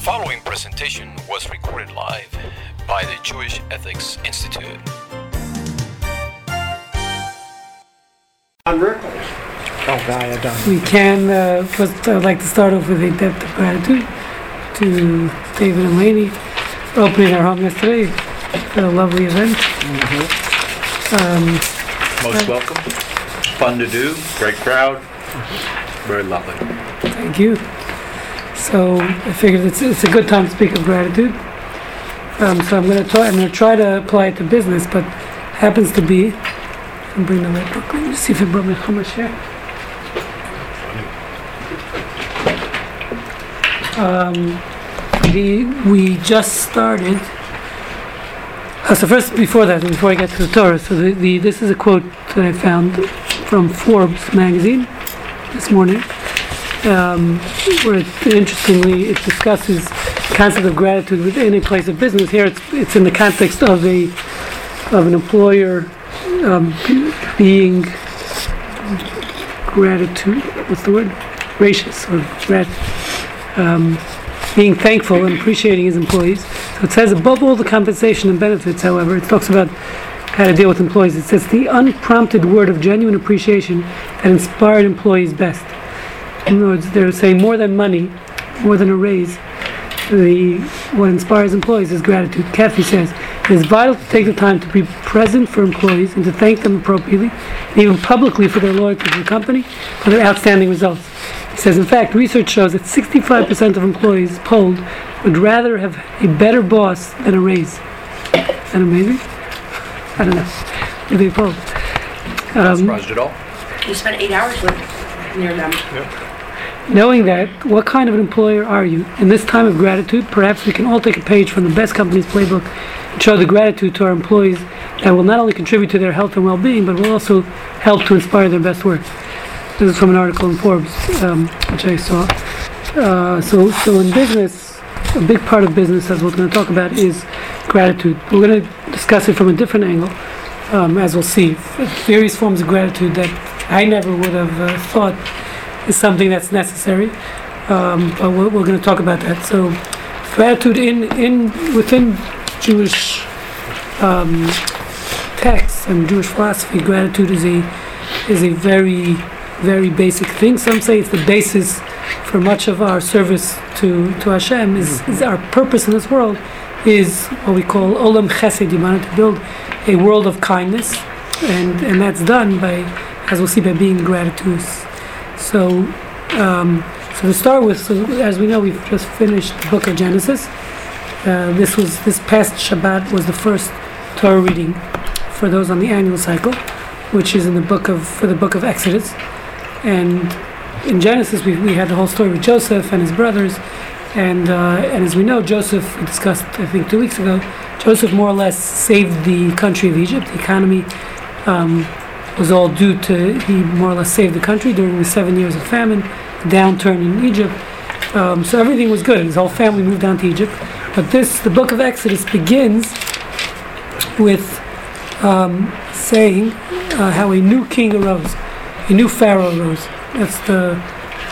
The following presentation was recorded live by the Jewish Ethics Institute. On record. Oh, guy, I done. We can, uh, first I'd like to start off with a debt of gratitude to David and Laney for opening our home yesterday. Had a lovely event. Um, Most welcome. Fun to do. Great crowd. Very lovely. Thank you. So I figured it's, it's a good time to speak of gratitude. Um, so I'm going to try. I'm going to try to apply it to business, but happens to be. I'm bring the right book. Let me see if it brought me chumash here. Um, the we just started. Uh, so first, before that, before I get to the Torah, so the, the this is a quote that I found from Forbes magazine this morning um, where it, interestingly it discusses concept of gratitude within a place of business. Here it's, it's in the context of a of an employer um, being gratitude. What's the word? Gracious or grat, um, being thankful and appreciating his employees. So it says above all the compensation and benefits, however, it talks about how to deal with employees. It says the unprompted word of genuine appreciation that inspired employees best. In other words, they're saying more than money, more than a raise. The what inspires employees is gratitude. Kathy says it is vital to take the time to be present for employees and to thank them appropriately, and even publicly for their loyalty to the company for their outstanding results. He says, in fact, research shows that 65% of employees polled would rather have a better boss than a raise. Is that amazing? I don't know. Who they polled. Not Um, surprised at all. You spent eight hours with near them. Knowing that, what kind of an employer are you? In this time of gratitude, perhaps we can all take a page from the best company's playbook and show the gratitude to our employees that will not only contribute to their health and well-being, but will also help to inspire their best work. This is from an article in Forbes, um, which I saw. Uh, so, so in business, a big part of business, as we're going to talk about, is gratitude. We're going to discuss it from a different angle, um, as we'll see. Various forms of gratitude that I never would have uh, thought is something that's necessary. Um, but we're, we're going to talk about that. So, gratitude in in within Jewish um, texts and Jewish philosophy, gratitude is a is a very very basic thing. Some say it's the basis for much of our service to to Hashem. Is, is our purpose in this world is what we call olam chesed. You wanted to build a world of kindness, and and that's done by, as we'll see, by being gratitude. So, um, so to start with, so as we know, we've just finished the book of Genesis. Uh, this was this past Shabbat was the first Torah reading for those on the annual cycle, which is in the book of for the book of Exodus. And in Genesis, we, we had the whole story with Joseph and his brothers, and uh, and as we know, Joseph we discussed I think two weeks ago. Joseph more or less saved the country of Egypt. The economy um, was all due to he more or less saved the country during the seven years of famine, downturn in Egypt. Um, so everything was good. His whole family moved down to Egypt. But this, the book of Exodus begins with um, saying uh, how a new king arose, a new pharaoh arose. That's the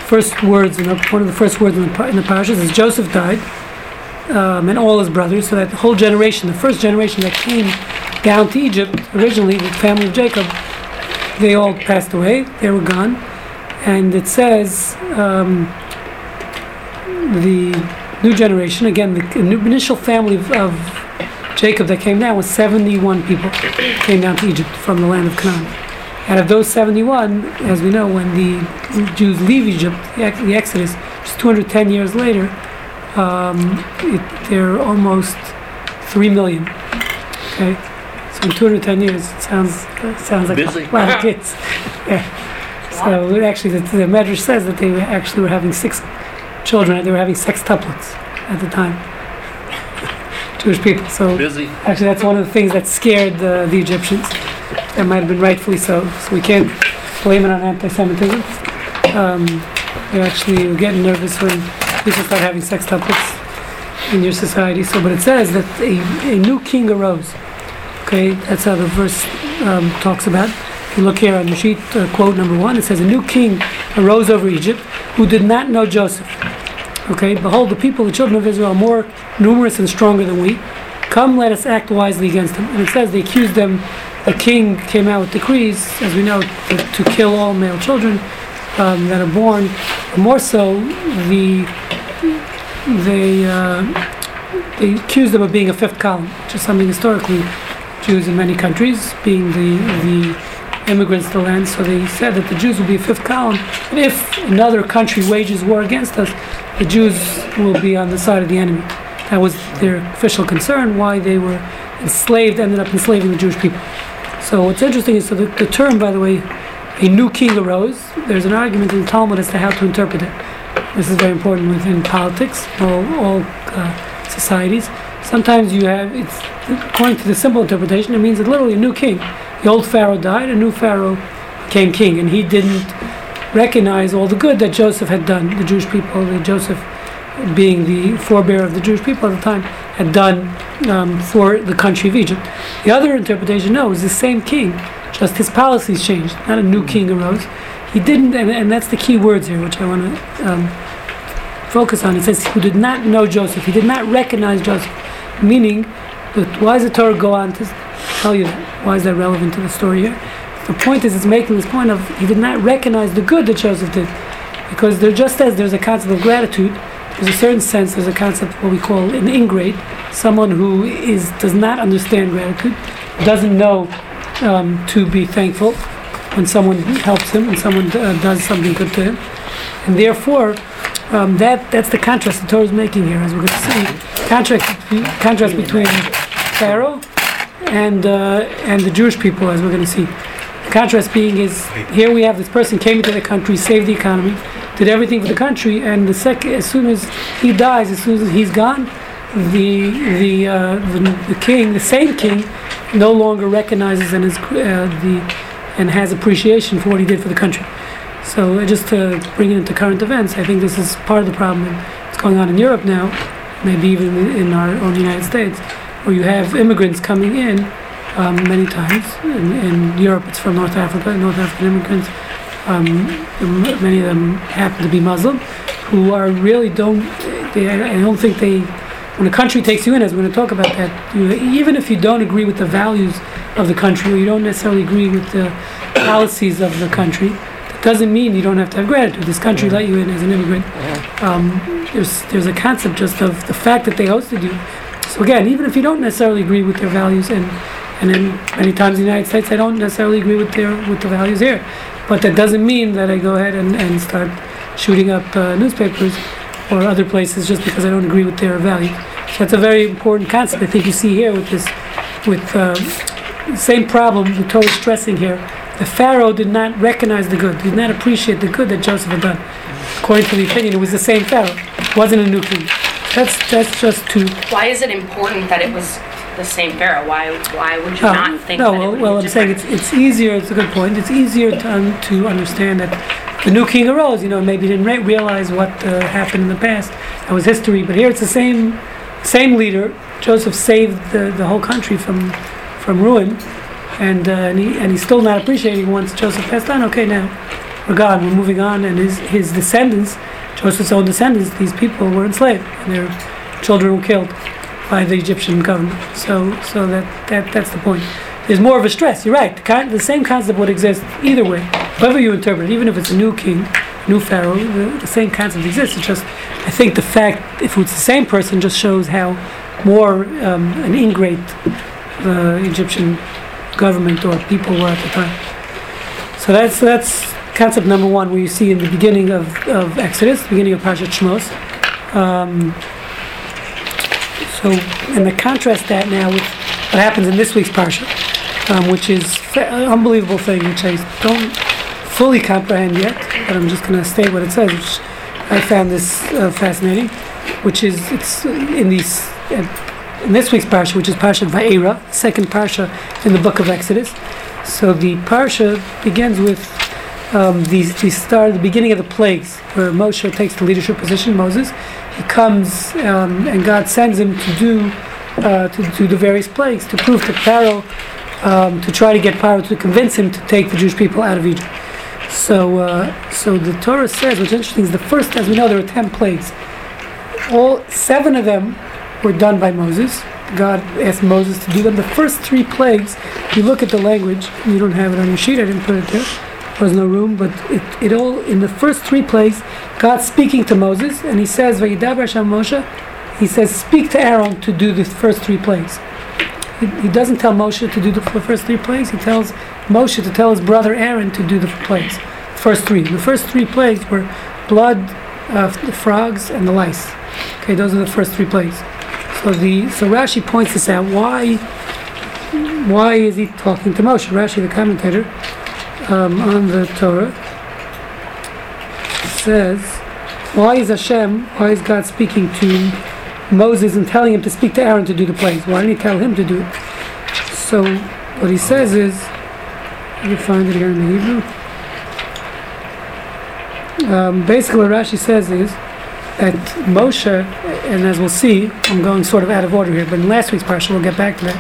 first words, in the, one of the first words in the, in the parashas is Joseph died, um, and all his brothers. So that whole generation, the first generation that came down to Egypt originally, the family of Jacob, they all passed away. They were gone, and it says um, the new generation again. The initial family of, of Jacob that came down was 71 people came down to Egypt from the land of Canaan. And of those 71, as we know, when the Jews leave Egypt, the, the Exodus, just 210 years later, um, it, they're almost 3 million. Okay? In 210 years, it sounds, it sounds like Busy. a lot of kids. Yeah. So actually, the, the Medrash says that they actually were having six children, they were having sextuplets at the time. Jewish people. So Busy. Actually, that's one of the things that scared uh, the Egyptians. That might have been rightfully so. So we can't blame it on anti-Semitism. Um, they actually were getting nervous when people start having sextuplets in your society. So, but it says that a, a new king arose. Okay, that's how the verse um, talks about. If you look here on the sheet, uh, quote number one, it says, A new king arose over Egypt who did not know Joseph. Okay, behold, the people, the children of Israel, are more numerous and stronger than we. Come, let us act wisely against them. And it says they accused them. The king came out with decrees, as we know, to, to kill all male children um, that are born. More so, the they uh, they accused them of being a fifth column, which is something historically Jews in many countries being the the immigrants to land. So they said that the Jews will be a fifth column. And if another country wages war against us, the Jews will be on the side of the enemy. That was their official concern. Why they were enslaved, ended up enslaving the Jewish people. So what's interesting is so the, the term, by the way, a new king arose. There's an argument in Talmud as to how to interpret it. This is very important within politics, all, all uh, societies. Sometimes you have, it's according to the simple interpretation, it means that literally a new king. The old Pharaoh died, a new Pharaoh became king, and he didn't recognize all the good that Joseph had done. The Jewish people, the Joseph being the forebear of the Jewish people at the time, had done um, for the country of Egypt. The other interpretation, no, it was the same king, just his policies changed. Not a new king arose. He didn't, and, and that's the key words here, which I want to um, focus on. It says, who did not know Joseph. He did not recognize Joseph. Meaning, that why does the Torah go on to tell you that? Why is that relevant to the story here? The point is, it's making this point of he did not recognize the good that Joseph did. Because there, just as there's a concept of gratitude, there's a certain sense, there's a concept what we call an ingrate, someone who is does not understand gratitude, doesn't know um, to be thankful when someone helps him, when someone uh, does something good to him, and therefore um, that that's the contrast the Torah is making here, as we're going to see. Contrast contrast between Pharaoh and uh, and the Jewish people, as we're going to see. The contrast being is here we have this person came into the country, saved the economy, did everything for the country, and the second, as soon as he dies, as soon as he's gone, the the uh, the, the king, the same king, no longer recognizes and is uh, the and has appreciation for what he did for the country. So uh, just to bring it into current events, I think this is part of the problem that's going on in Europe now, maybe even in our own United States, where you have immigrants coming in um, many times. In, in, Europe, it's from North Africa, North African immigrants. Um, many of them happen to be Muslim, who are really don't. They, I don't think they. When a country takes you in, as we're going to talk about that, you, even if you don't agree with the values of the country, or you don't necessarily agree with the policies of the country, doesn't mean you don't have to have gratitude. This country let you in as an immigrant. Um, there's there's a concept just of the fact that they hosted you. So again, even if you don't necessarily agree with their values and and then many times in the United States, I don't necessarily agree with their with the values here. But that doesn't mean that I go ahead and, and start shooting up uh, newspapers or other places just because I don't agree with their values. So that's a very important concept. I think you see here with this, with uh, the same problem the Torah is stressing here. The Pharaoh did not recognize the good, did not appreciate the good that Joseph had done. According to the opinion, it was the same Pharaoh. It wasn't a new king. That's that's just to. Why is it important that it was the same Pharaoh? Why why would you Oh, not think no, that well, well, I'm saying it's it's easier. It's a good point. It's easier to un, to understand that the new king arose. You know, maybe didn't re- realize what uh, happened in the past. That was history. But here it's the same same leader. Joseph saved the, the whole country from from ruin, and uh, and, he, and he's still not appreciating once Joseph passed on. Okay, now we're gone. We're moving on, and his his descendants, Joseph's own descendants, these people were enslaved, and their children were killed by the Egyptian government. So, so that, that that's the point. There's more of a stress. You're right. The, con- the same concept would exist either way, however you interpret it. Even if it's a new king, new pharaoh, the, the same concept exists. It's just, I think the fact if it's the same person just shows how more um, an ingrate the Egyptian government or people were at the time. So that's that's concept number one, where you see in the beginning of, of Exodus, the beginning of Parshat Shmos. Um, so, and to contrast that now with what happens in this week's parsha, um, which is an unbelievable thing, which I don't fully comprehend yet, but I'm just going to state what it says, which I found this uh, fascinating, which is it's in these uh, in this week's parsha, which is Parsha Va'era, second parsha in the book of Exodus. So the parsha begins with um, the, the start, the beginning of the plagues, where Moshe takes the leadership position, Moses. He comes um, and God sends him to do uh, to do the various plagues to prove to Pharaoh, um, to try to get Pharaoh to convince him to take the Jewish people out of Egypt. So, uh, so the Torah says, what's interesting is the first, as we know, there are ten plagues. all seven of them were done by Moses. God asked Moses to do them. The first three plagues, if you look at the language, you don't have it on your sheet. I didn't put it there. There was no room, but it, it all in the first three plagues, God's speaking to Moses, and He says, "Vayidaber Hashem Moshe." He says, "Speak to Aaron to do the first three plagues." He, he doesn't tell Moshe to do the f- first three plagues. He tells Moshe to tell his brother Aaron to do the plagues. First three. The first three plagues were blood, uh, the frogs, and the lice. Okay, those are the first three plagues. So the so Rashi points this out. Why? Why is he talking to Moshe? Rashi, the commentator um, on the Torah, says, "Why is Hashem? Why is God speaking to Moses and telling him to speak to Aaron to do the plagues? Why didn't he tell him to do it?" So what he says is, let me find it here in the Hebrew. Um, basically, what Rashi says is that Moshe, and as we'll see, I'm going sort of out of order here, but in last week's parsha, we'll get back to that.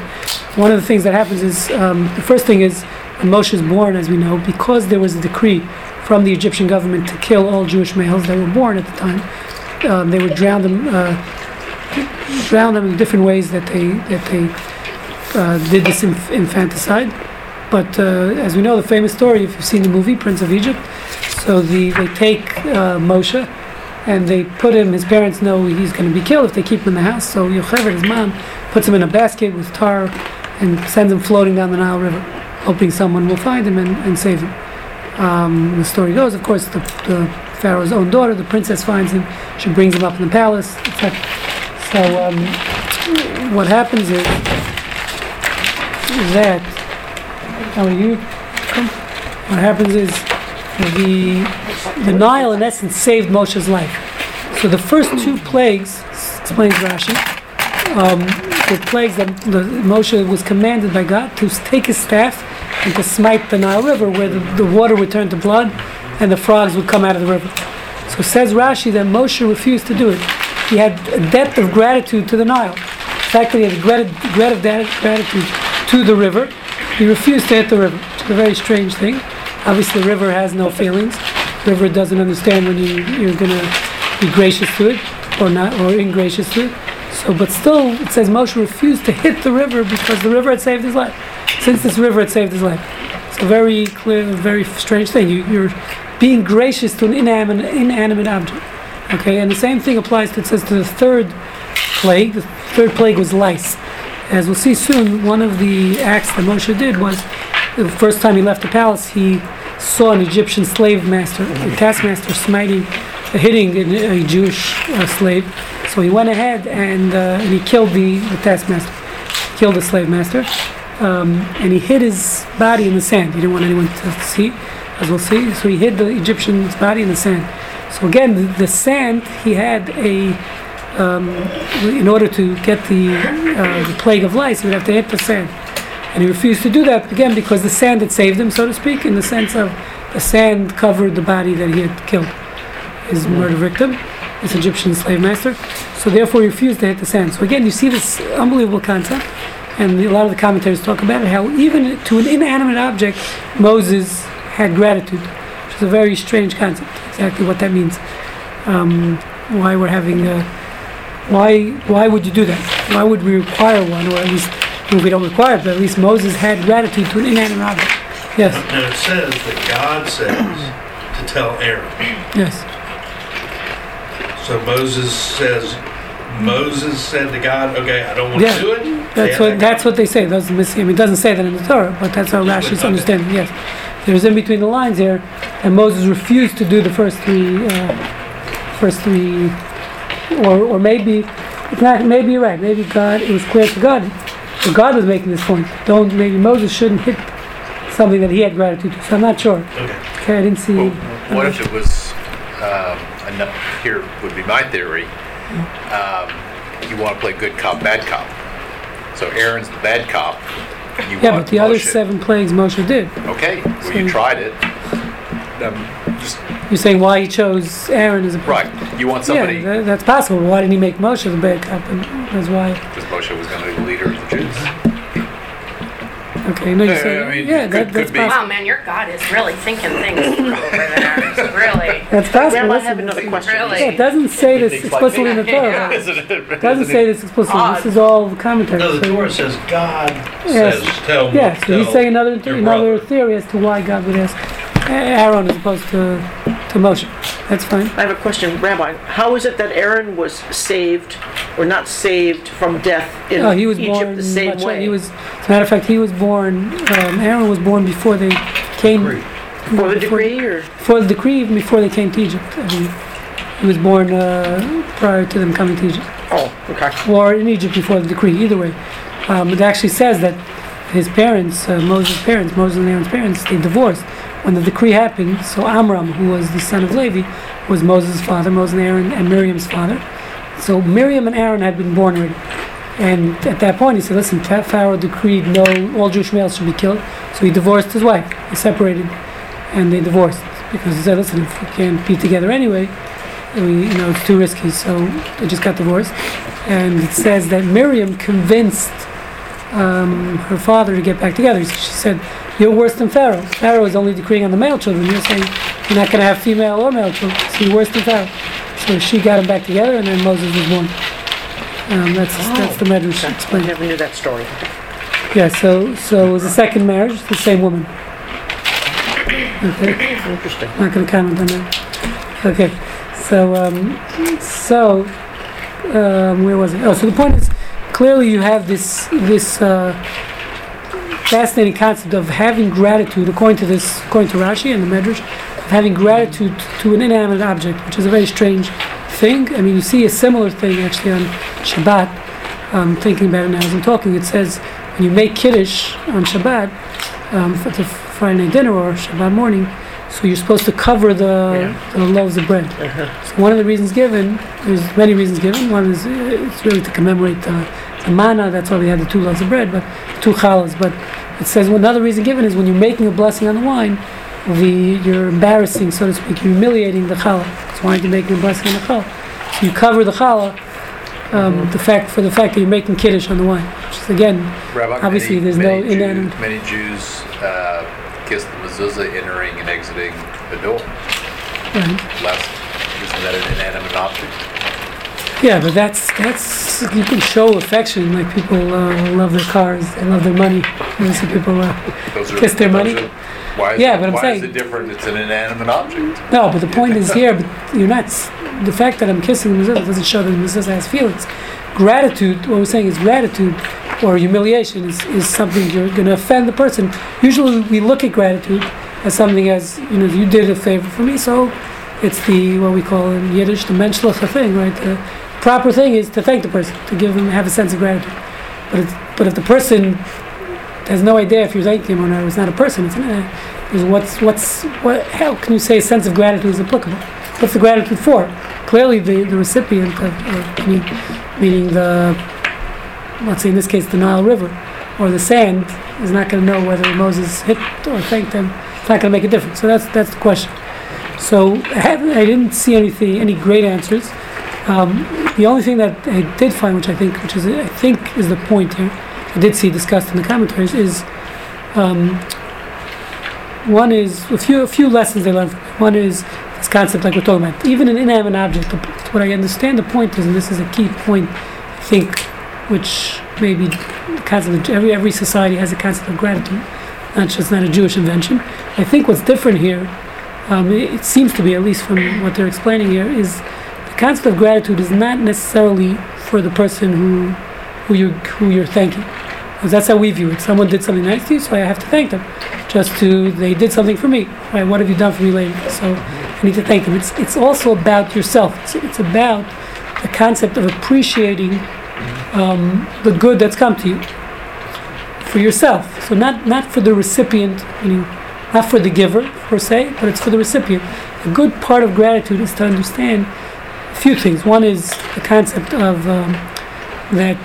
One of the things that happens is um, the first thing is Moshe is born, as we know, because there was a decree from the Egyptian government to kill all Jewish males that were born at the time. Um, they would drown them, uh, drown them in different ways that they that they uh, did this inf- infanticide. But uh, as we know, the famous story, if you've seen the movie Prince of Egypt, so the they take uh, Moshe and they put him. His parents know he's going to be killed if they keep him in the house. So Yocheved, his mom, puts him in a basket with tar and sends him floating down the Nile River, hoping someone will find him and, and save him. Um, the story goes, of course, the, the Pharaoh's own daughter, the princess, finds him. She brings him up in the palace, etc. So um, what happens is that how are you? What happens is the the Nile, in essence, saved Moshe's life. So the first two plagues, explains Rashi, um, the plagues that the, Moshe was commanded by God to take his staff and to smite the Nile River, where the, the water would turn to blood and the frogs would come out of the river. So says Rashi that Moshe refused to do it. He had a debt of gratitude to the Nile. The fact he had a grat- of gratitude to the river, he refused to hit the river. It's a very strange thing. Obviously, the river has no feelings. The river doesn't understand when you, you're going to be gracious to it or not, or ingracious to it. So, but still, it says Moshe refused to hit the river because the river had saved his life. Since this river had saved his life, it's a very clear, very strange thing. You, you're being gracious to an inanimate, inanimate object. Okay, and the same thing applies to it says to the third plague. The third plague was lice. As we'll see soon, one of the acts that Moshe did was the first time he left the palace, he saw an Egyptian slave master, a taskmaster, smiting, hitting a, a Jewish uh, slave. So he went ahead and, uh, and he killed the, the taskmaster, killed the slave master, um, and he hid his body in the sand. He didn't want anyone to see, as we'll see. So he hid the Egyptian's body in the sand. So again, the, the sand he had a um, in order to get the, uh, the plague of lice, he would have to hit the sand. And he refused to do that again because the sand had saved him, so to speak, in the sense of the sand covered the body that he had killed, his murder victim, this Egyptian slave master. So therefore, he refused to hit the sand. So again, you see this unbelievable concept, and a lot of the commentators talk about it. How even to an inanimate object, Moses had gratitude, which is a very strange concept. Exactly what that means. Um, why we're having a why why would you do that? Why would we require one, or at least well, we don't require it, but at least Moses had gratitude to an inanimate object. Yes, And it says that God says to tell Aaron. yes, So Moses says, Moses said to God, okay, I don't want Yeah. to do it. that's what that's what they say. Doesn't miss, I mean, it doesn't say that in the Torah, but that's how Rashi's understanding. Yes, there's in between the lines here, and Moses refused to do the first three, uh, first three, or or maybe it's not. Maybe you're right. Maybe God. It was clear to God. But God was making this point. Don't maybe Moses shouldn't hit something that he had gratitude to. So I'm not sure. Okay. Okay, I didn't see. Well, what if it was, um, enough, here would be my theory, um, you want to play good cop, bad cop. So Aaron's the bad cop. You Yeah, but the other seven plagues Moshe did. Okay, well, you tried it. Um, just, You're saying why he chose Aaron as a right, you want somebody, Yeah, that, that's possible. Why didn't he make Moshe the bad cop? And that's why. because Moshe was going to be the leader of the Jews. Okay, no, you're Yeah, saying I mean, yeah, could- that, could that's be. possible. Wow, man, your God is really thinking things through over there. It's really. That's possible. Rabbi, I Listen, have another it's- question. Really? Yeah, it doesn't say this explicitly in the Torah. It doesn't say this explicitly. This is all the commentary. No, the So- Torah says God Yes. says, tell Yeah, so he's tell saying another your another brother." theory as to why God would ask Aaron as opposed to to Moshe. That's fine. I have a question, Rabbi. How is it that Aaron was saved or not saved from death in Oh, he was Egypt born the same much- way? He was, as a matter of fact, he was born. Um, Aaron was born before they came. Decree. For the before- decree or? Before the decree, even before they came to Egypt. I mean, he was born uh, prior to them coming to Egypt, Oh, okay. or in Egypt before the decree. Either way, um, it actually says that his parents, uh, Moses' parents, Moses and Aaron's parents, they divorced when the decree happened. So Amram, who was the son of Levi, was Moses' father. Moses and Aaron and Miriam's father. So Miriam and Aaron had been born already. And at that point, he said, "Listen, Pharaoh decreed no, all Jewish males should be killed." So he divorced his wife. They separated, and they divorced because he said, "Listen, if we can't be together anyway, we, you know, it's too risky." So they just got divorced. And it says that Miriam convinced um, her father to get back together. She said, "You're worse than Pharaoh. Pharaoh is only decreeing on the male children. You're saying you're not going to have female or male children. So you're worse than Pharaoh." So she got them back together, and then Moses was born. Um, that's that's the Medrash I explained. never knew that story. Yeah, so so it was a second marriage, the same woman. Okay, Interesting. not going to comment on that. Okay, so um, so um, where was it? Oh, so the point is, clearly you have this this uh, fascinating concept of having gratitude, according to this, according to Rashi and the Medrash, of having gratitude to an inanimate object, which is a very strange thing. I mean, you see a similar thing actually on Shabbat. Um, thinking about it now as I'm talking, it says when you make kiddush on Shabbat um, for the Friday night dinner or Shabbat morning, so you're supposed to cover the, the loaves of bread. So one of the reasons given, there's many reasons given. One is uh, it's really to commemorate the, the manna. That's why we had the two loaves of bread, but two challahs. But it says another reason given is when you're making a blessing on the wine, the you're embarrassing, so to speak, you're humiliating the challah. That's why you're making a blessing on the challah. So you cover the challah. Um, the fact for the fact that you're making kiddush on the wine, which is again Rabbi, Obviously, many, there's no many inanimate- Jews, many Jews uh, kiss the mezuzah entering and exiting the door. right. Isn't that an inanimate object? Yeah, but that's that's you can show affection. Like people uh, love their cars, they love their money. You see people. Uh, Those are, Kiss their those money? are- why is Yeah, it, but I'm why saying- is it different? It's an inanimate object. no, but the point is here. But you're not. s- The fact that I'm kissing the mezuzah doesn't show that the mezuzah has feelings. Gratitude. What we're saying is gratitude or humiliation is, is something you're going to offend the person. Usually, we look at gratitude as something as you know you did a favor for me, so it's the what we call in Yiddish the menschliche thing, right? The proper thing is to thank the person, to give them have a sense of gratitude. But but if the person has no idea if you're thanking him or not, it's not a person. It's uh, what's what's what? How can you say a sense of gratitude is applicable? What's the gratitude for? Clearly, the, the recipient of, uh, meaning the let's say in this case the Nile River or the sand is not going to know whether Moses hit or thanked them. It's not going to make a difference. So that's that's the question. So I, I didn't see anything, any great answers. Um, the only thing that I did find, which I think, which is I think is the point here, I did see discussed in the commentaries, is um, one is a few a few lessons they learned. One is this concept, like we're talking about, even an inanimate object. What I understand the point is, and this is a key point, I think, which maybe the concept of every every society has a concept of gratitude, not just not a Jewish invention. I think what's different here, um, it, it seems to be at least from what they're explaining here, is concept of gratitude is not necessarily for the person who who you who you're thanking. Because that's how we view it. Someone did something nice to you, so I have to thank them. Just to they did something for me. Right? What have you done for me lately? So I need to thank them. It's it's also about yourself. It's, it's about the concept of appreciating um, the good that's come to you for yourself. So not not for the recipient, meaning not for the giver per se, but it's for the recipient. A good part of gratitude is to understand few things. One is the concept of um, that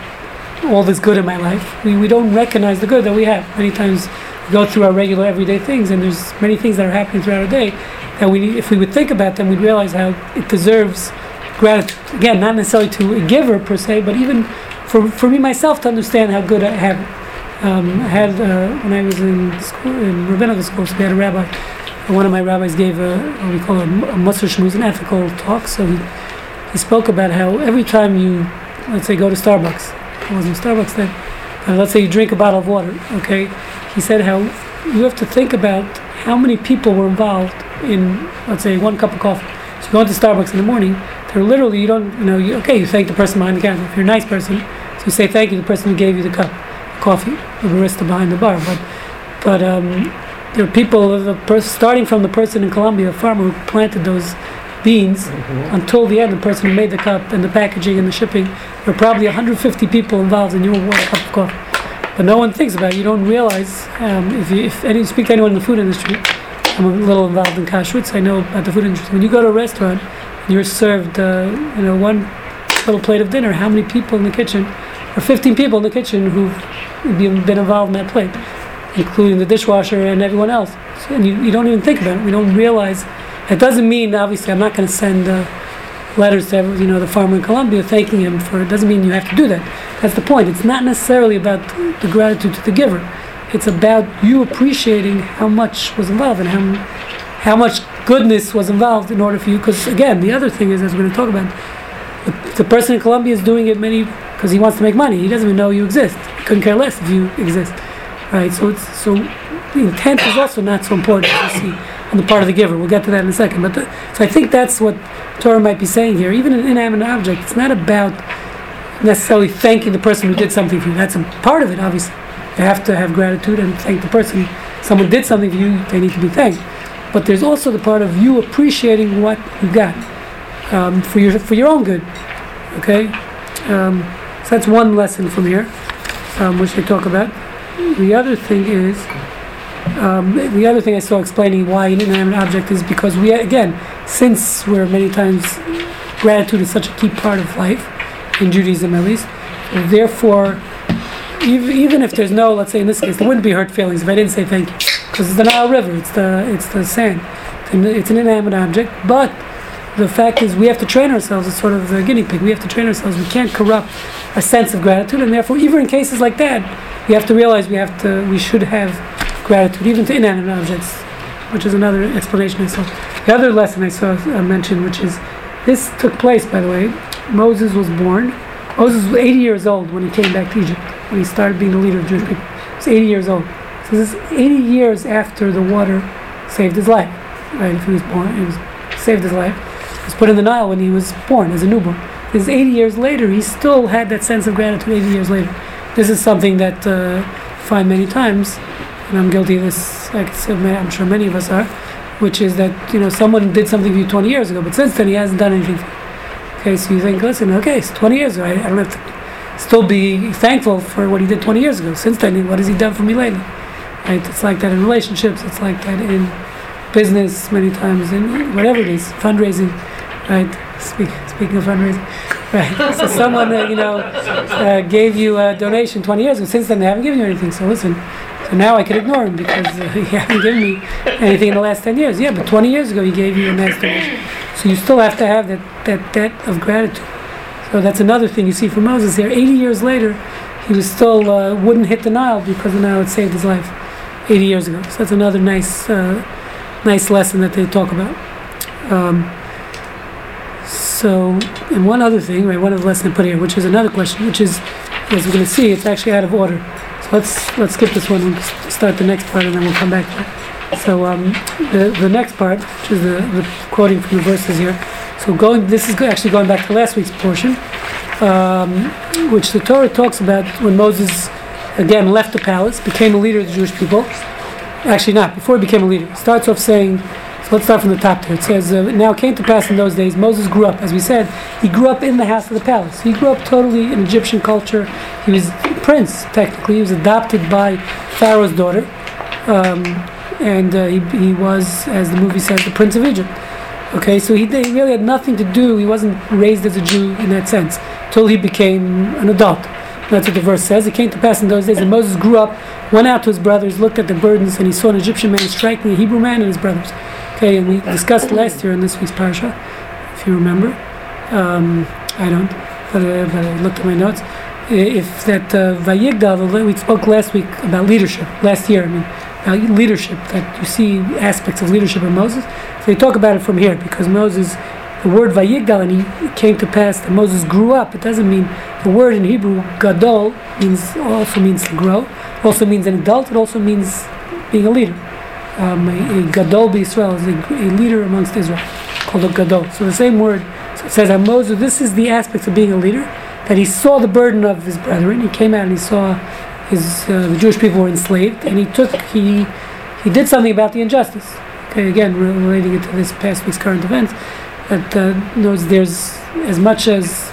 all this good in my life. We, we don't recognize the good that we have. Many times we go through our regular everyday things, and there's many things that are happening throughout our day that we, if we would think about them, we'd realize how it deserves gratitude. Again, not necessarily to a giver per se, but even for, for me myself to understand how good I have. Um, I had uh, when I was in school, in rabbinical school, so we had a rabbi one of my rabbis gave a what we call a, a Musar Shmuz, an ethical talk. So he, he spoke about how every time you, let's say, go to Starbucks, it wasn't Starbucks then, but let's say you drink a bottle of water, okay? He said how you have to think about how many people were involved in, let's say, one cup of coffee. So you go into Starbucks in the morning, they're literally, you don't, you know, you, okay, you thank the person behind the counter. If you're a nice person, so you say thank you to the person who gave you the cup of coffee, the barista behind the bar. But, but um, there are people, the pers- starting from the person in Colombia, a farmer who planted those beans, until the end, the person who made the cup and the packaging and the shipping, there are probably 150 people involved in your one cup of coffee. But no one thinks about it. You don't realize, um, if you if any, speak to anyone in the food industry, I'm a little involved in kashrut, I know about the food industry. When you go to a restaurant, you're served, uh, you know, one little plate of dinner, how many people in the kitchen, or 15 people in the kitchen who've been been involved in that plate, including the dishwasher and everyone else. So, and you, you don't even think about it. We don't realize. It doesn't mean, obviously, I'm not going to send uh, letters to you know the farmer in Colombia thanking him for. It doesn't mean you have to do that. That's the point. It's not necessarily about the gratitude to the giver. It's about you appreciating how much was involved and how how much goodness was involved in order for you. Because again, the other thing is, as we're going to talk about, the, the person in Colombia is doing it many because he wants to make money. He doesn't even know you exist. He couldn't care less if you exist, right? So it's so the intent is also not so important you see on the part of the giver. We'll get to that in a second. But the, so I think that's what Torah might be saying here. Even an inanimate object, it's not about necessarily thanking the person who did something for you. That's a part of it, obviously. You have to have gratitude and thank the person. Someone did something for you, they need to be thanked. But there's also the part of you appreciating what you got um, for your for your own good. Okay, um, so that's one lesson from here, um, which they talk about. The other thing is, um, the other thing I saw explaining why an inanimate object is because we again, since we're many times gratitude is such a key part of life in Judaism at least. Therefore, even, if there's no, let's say in this case, there wouldn't be hurt feelings if I didn't say thank you, because it's the Nile River, it's the it's the sand, it's an inanimate object. But the fact is, we have to train ourselves as sort of the guinea pig. We have to train ourselves. We can't corrupt a sense of gratitude, and therefore, even in cases like that, we have to realize we have to, we should have gratitude, even to inanimate objects, which is another explanation I saw. The other lesson I saw uh, mentioned, which is this took place, by the way. Moses was born. Moses was 80 years old when he came back to Egypt, when he started being the leader of Jewish people. He was 80 years old. So this is 80 years after the water saved his life. Right? If he was born, he was saved his life. He was put in the Nile when he was born as a newborn. This is 80 years later. He still had that sense of gratitude. 80 years later, this is something that uh, I find many times, and I'm guilty of this. I'm sure many of us are, which is that you know someone did something for you 20 years ago, but since then he hasn't done anything. For you. Okay, so you think, listen, okay, it's 20 years ago. I, I don't have to still be thankful for what he did 20 years ago. Since then, what has he done for me lately? Right? It's like that in relationships. It's like that in business many times, in whatever it is, fundraising. Right? Speak, speaking of fundraising, right? So someone, uh, you know, uh, gave you a donation 20 years ago. Since then, they haven't given you anything. So listen. So now I can ignore him because uh, he hasn't given me anything in the last 10 years. Yeah, but 20 years ago he gave you a donation. So you still have to have that, that debt of gratitude. So that's another thing you see from Moses here. 80 years later, he was still uh, wouldn't hit the Nile because the Nile had saved his life 80 years ago. So that's another nice, uh, nice lesson that they talk about. Um, so, and one other thing, right? One of the lessons I put here, which is another question, which is, as we're going to see, it's actually out of order. Let's let's skip this one and start the next part, and then we'll come back to it. So um, the the next part, which is the, the quoting from the verses here. So going, this is actually going back to last week's portion, um, which the Torah talks about when Moses again left the palace, became a leader of the Jewish people. Actually, not before he became a leader. It starts off saying. Let's start from the top there. It says, uh, Now it came to pass in those days, Moses grew up, as we said, he grew up in the house of the palace. He grew up totally in Egyptian culture. He was prince, technically. He was adopted by Pharaoh's daughter. Um, and uh, he, he was, as the movie says, the prince of Egypt. Okay, so he, he really had nothing to do, he wasn't raised as a Jew in that sense, till he became an adult. That's what the verse says. It came to pass in those days that Moses grew up, went out to his brothers, looked at the burdens, and he saw an Egyptian man striking a Hebrew man and his brothers. Okay, and we discussed last year in this week's parsha, if you remember. Um, I don't, but, uh, but I looked at my notes. If that uh, Vayigdal, we spoke last week about leadership, last year, I mean, uh, leadership, that you see aspects of leadership in Moses. So they talk about it from here because Moses, the word Vayigdal, and he came to pass that Moses grew up. It doesn't mean the word in Hebrew Gadol means also means to grow. Also means an adult. It also means being a leader. Um, a, a Gadol Israel is a, a leader amongst Israel, called a Gadol. So the same word. Says that Moses. This is the aspects of being a leader. That he saw the burden of his brethren. He came out and he saw his uh, the Jewish people were enslaved, and he took he he did something about the injustice. Okay, again relating it to this past week's current events. That uh, knows there's as much as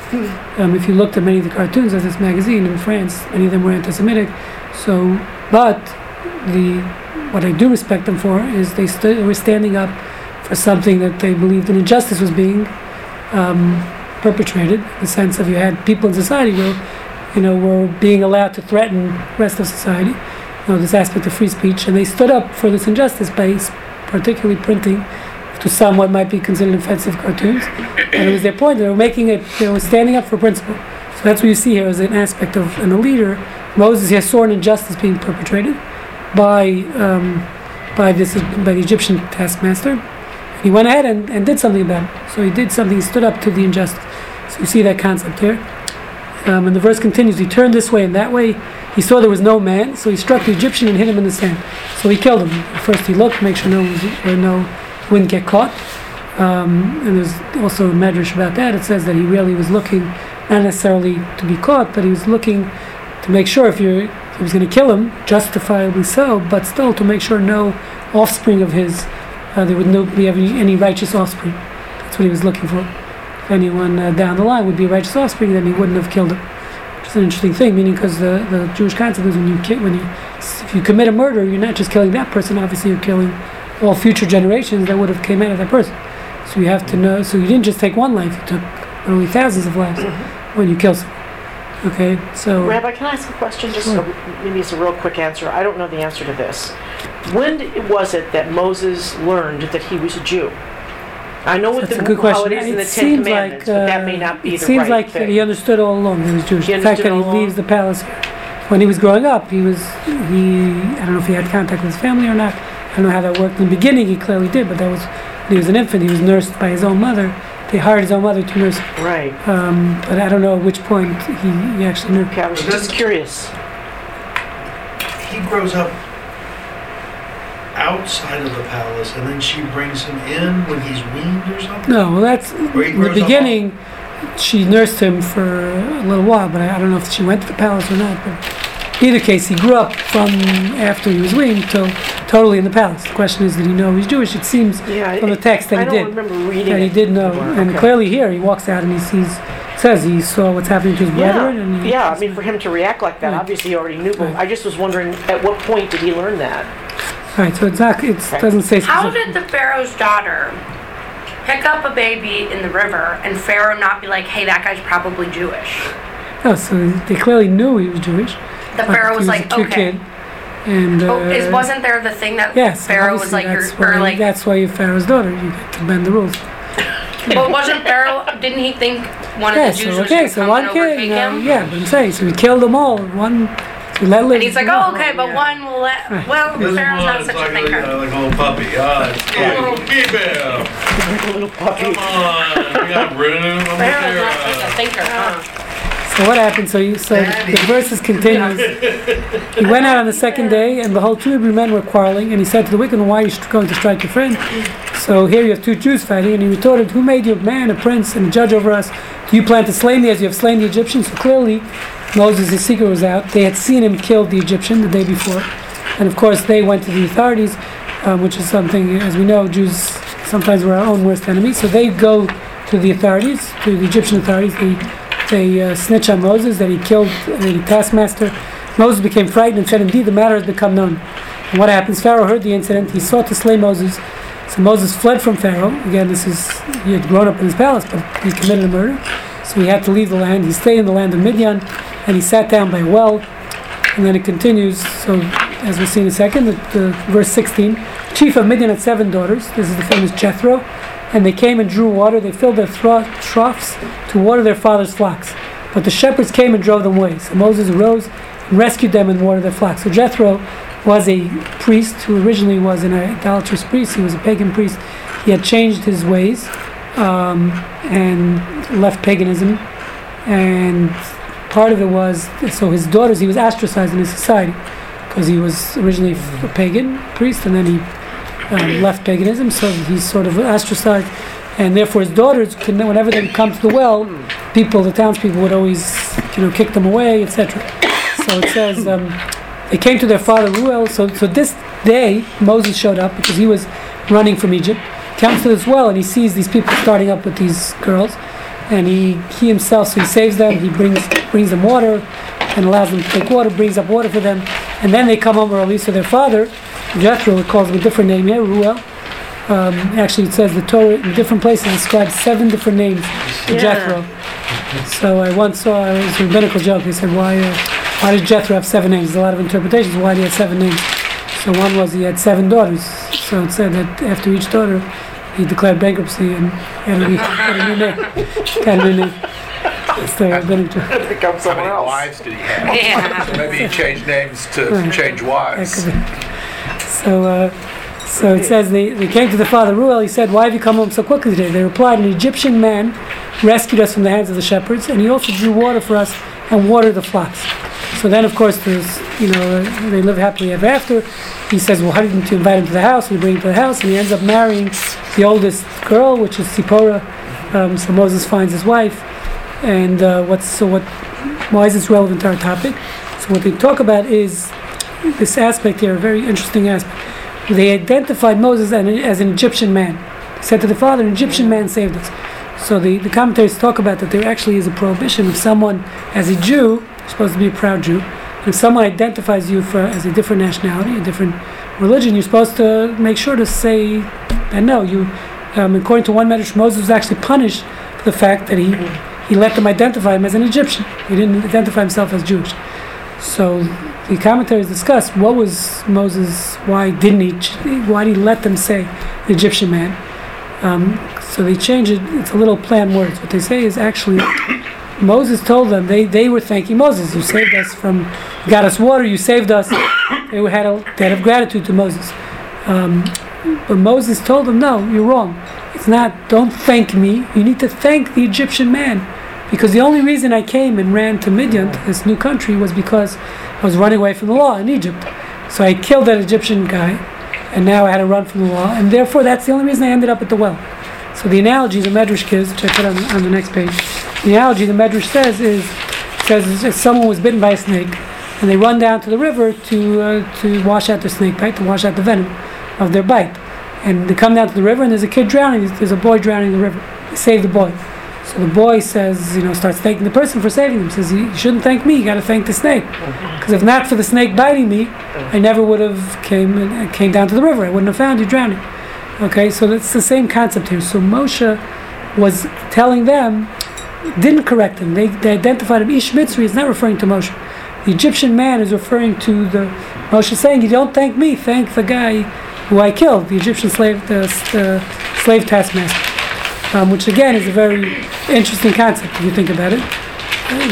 um, if you looked at many of the cartoons of this magazine in France, many of them were anti-Semitic. So, but the what I do respect them for is they were standing up for something that they believed an injustice was being um, perpetrated. In the sense of you had people in society who, you know, were being allowed to threaten the rest of society. You know, this aspect of free speech, and they stood up for this injustice by particularly printing to some what might be considered offensive cartoons. And it was their point. They were making it. They were standing up for principle. So that's what you see here as an aspect of and a leader. Moses here saw an injustice being perpetrated by um, by this by the Egyptian taskmaster. He went ahead and, and did something about it. So he did something. He stood up to the injustice. So you see that concept here. Um, and the verse continues. He turned this way and that way. He saw there was no man, so he struck the Egyptian and hit him in the sand. So he killed him. First he looked, to make sure no was, no wouldn't get caught. Um, and there's also a medrash about that. It says that he really was looking, not necessarily to be caught, but he was looking to make sure if you're he was going to kill him, justifiably so, but still to make sure no offspring of his, uh, there would no be any, righteous offspring. That's what he was looking for. If anyone uh, down the line would be righteous offspring, then he wouldn't have killed him. Which is an interesting thing, meaning because the, the Jewish concept is when you ki- when you if you commit a murder, you're not just killing that person. Obviously, you're killing all future generations that would have came out of that person. So you have to know. So you didn't just take one life; you took literally thousands of lives when you kill someone. Okay, so Rabbi, can I ask a question? Just Sure. a, maybe it's a real quick answer. I don't know the answer to this. When d- was it that Moses learned that he was a Jew? I know what that's the a good how question. it is in It the Ten seems Commandments, like but that uh, may not be it the seems right like he understood all along that he was Jewish. He the fact that he all leaves the palace. When he was growing up, he was he. I don't know if he had contact with his family or not. I don't know how that worked. In the beginning, he clearly did, but that was when he was an infant. He was nursed by his own mother. They hired his own mother to nurse. him. right. Um, but I don't know at which point he, he actually knew. Okay, I was But just curious. He grows up outside of the palace, and then she brings him in when he's weaned or something. No, well, that's Or he in the grows up beginning. She nursed him for a little while, but I, I don't know if she went to the palace or not. But either case, he grew up from after he was weaned till totally in the palace. The question is, did he know he's Jewish? It seems Yeah, from the text that I he don't did. remember reading That he did know, before. and Okay. clearly here he walks out and he sees, says he saw what's happening to his brethren, Yeah, and he, yeah. I mean, for him to react like that, Right. obviously he already knew. But Right. I just was wondering, at what point did he learn that? All right, So it's not, it Okay. doesn't say. How did the Pharaoh's daughter pick up a baby in the river and Pharaoh not be like, hey, that guy's probably Jewish? Oh, so they clearly knew he was Jewish. The Pharaoh was like, cute okay. kid, And uh, Oh, is, wasn't there the thing that yes, Pharaoh was like, you're, that's why, or like, that's why you're Pharaoh's daughter. You get to bend the rules. but wasn't Pharaoh, didn't he think one of Yeah, the Jews so was okay, going to so come one and kid, overtake you know, him? yeah, but I'm saying, so he killed them all. One, so let. And he's like, oh, okay, but yeah. one will let, well, This Pharaoh's not such like a a, thinker. uh, like a little puppy. Ah, it's cute. Keep him. Little puppy. Come on. We got room. I'm Pharaoh's not such a thinker, huh? So what happened? So you, so the verses continues. he went out on the second day, and behold, two Hebrew men were quarreling. And he said to the wicked "Why are you going to strike your friend?" So here you have two Jews fighting, and he retorted, "Who made you a man, a prince, and a judge over us? Do you plan to slay me as you have slain the Egyptians?" So clearly, Moses' his secret was out. They had seen him kill the Egyptian the day before, and of course they went to the authorities, um, which is something, as we know, Jews sometimes were our own worst enemies. So they go to the authorities, to the Egyptian authorities. They they uh, snitch on Moses that he killed the taskmaster. Moses became frightened and said, Indeed, the matter has become known. And what happens? Pharaoh heard the incident. He sought to slay Moses. So Moses fled from Pharaoh. Again, this is, he had grown up in his palace, but he committed a murder. So he had to leave the land. He stayed in the land of Midian and he sat down by a well. And then it continues. So, as we'll see in a second, the, the verse 16 Chief of Midian had seven daughters. This is the famous Jethro. And they came and drew water. They filled their troughs to water their father's flocks. But the shepherds came and drove them away. So Moses arose and rescued them and watered their flocks. So Jethro was a priest who originally was an idolatrous priest. He was a pagan priest. He had changed his ways um, and left paganism. And part of it was so his daughters. He was ostracized in his society because he was originally a pagan priest, and then he um, left paganism. So he's sort of ostracized, and therefore his daughters can, whenever they come to the well, people, the townspeople would always, you know, kick them away, etc. So it says um, they came to their father Ruel. So so this day Moses showed up because he was running from Egypt. Comes to this well and he sees these people starting up with these girls, and he he himself so he saves them. He brings brings them water and allows them to take water, brings up water for them, and then they come home early. So their father Jethro calls him a different name here, Ruel. Um, actually, it says the Torah in different places describes seven different names to Yeah. Jethro. So I once saw it was a rabbinical joke. They said, "Why, uh, why does Jethro have seven names?" There's a lot of interpretations. Why do he have seven names? So one was he had seven daughters. So it said that after each daughter, he declared bankruptcy and had a, new- had a new name. Had a new name. It's the rabbinic joke. Become How someone many else. wives did he have? Yeah. Maybe he changed names to change wives. So, uh, so it says they, they came to the father Ruel. He said, "Why have you come home so quickly today?" They replied, "An Egyptian man rescued us from the hands of the shepherds, and he also drew water for us and watered the flocks." So then, of course, there's you know uh, they live happily ever after. He says, "Well, how didn't you invite him to the house?" We bring him to the house, and he ends up marrying the oldest girl, which is Zipporah. Um, so Moses finds his wife, and uh, what's so what? Why is this relevant to our topic? So what they talk about is this aspect here, a very interesting aspect. They identified Moses as an, Egyptian man. He said to the father, an Egyptian man saved us. So the, the commentators talk about that there actually is a prohibition if someone, as a Jew, supposed to be a proud Jew, if someone identifies you for, as a different nationality, a different religion, you're supposed to make sure to say that no, you, um, according to one medrash, Moses was actually punished for the fact that he, he let them identify him as an Egyptian. He didn't identify himself as Jewish. So the commentaries discuss what was Moses, why didn't he, why did he let them say the Egyptian man? Um, so they change it, it's a little on words. What they say is actually, Moses told them, they, they were thanking Moses, you saved us from, you got us water, you saved us. They had a debt of gratitude to Moses. Um, but Moses told them, no, you're wrong. It's not, don't thank me, you need to thank the Egyptian man. Because the only reason I came and ran to Midian, to this new country, was because was running away from the law in Egypt. So I killed that Egyptian guy, and now I had to run from the law, and therefore that's the only reason I ended up at the well. So the analogy the Medrash gives, which I put on, on the next page, the analogy the Medrash says is, says if someone was bitten by a snake, and they run down to the river to uh, to wash out their snake bite, to wash out the venom of their bite, and they come down to the river, and there's a kid drowning. There's a boy drowning in the river. They save the boy. So the boy says, you know, starts thanking the person for saving him. Says, you shouldn't thank me. You got to thank the snake, mm-hmm. because if not for the snake biting me, I mm-hmm. never would have came came down to the river. I wouldn't have found you drowning. Okay, so that's the same concept here. So Moshe was telling them, didn't correct them. They, they identified him. Ish Mitzri is not referring to Moshe. The Egyptian man is referring to the Moshe saying, you don't thank me, thank the guy who I killed, the Egyptian slave, the, the slave taskmaster. Um, which again is a very interesting concept if you think about it.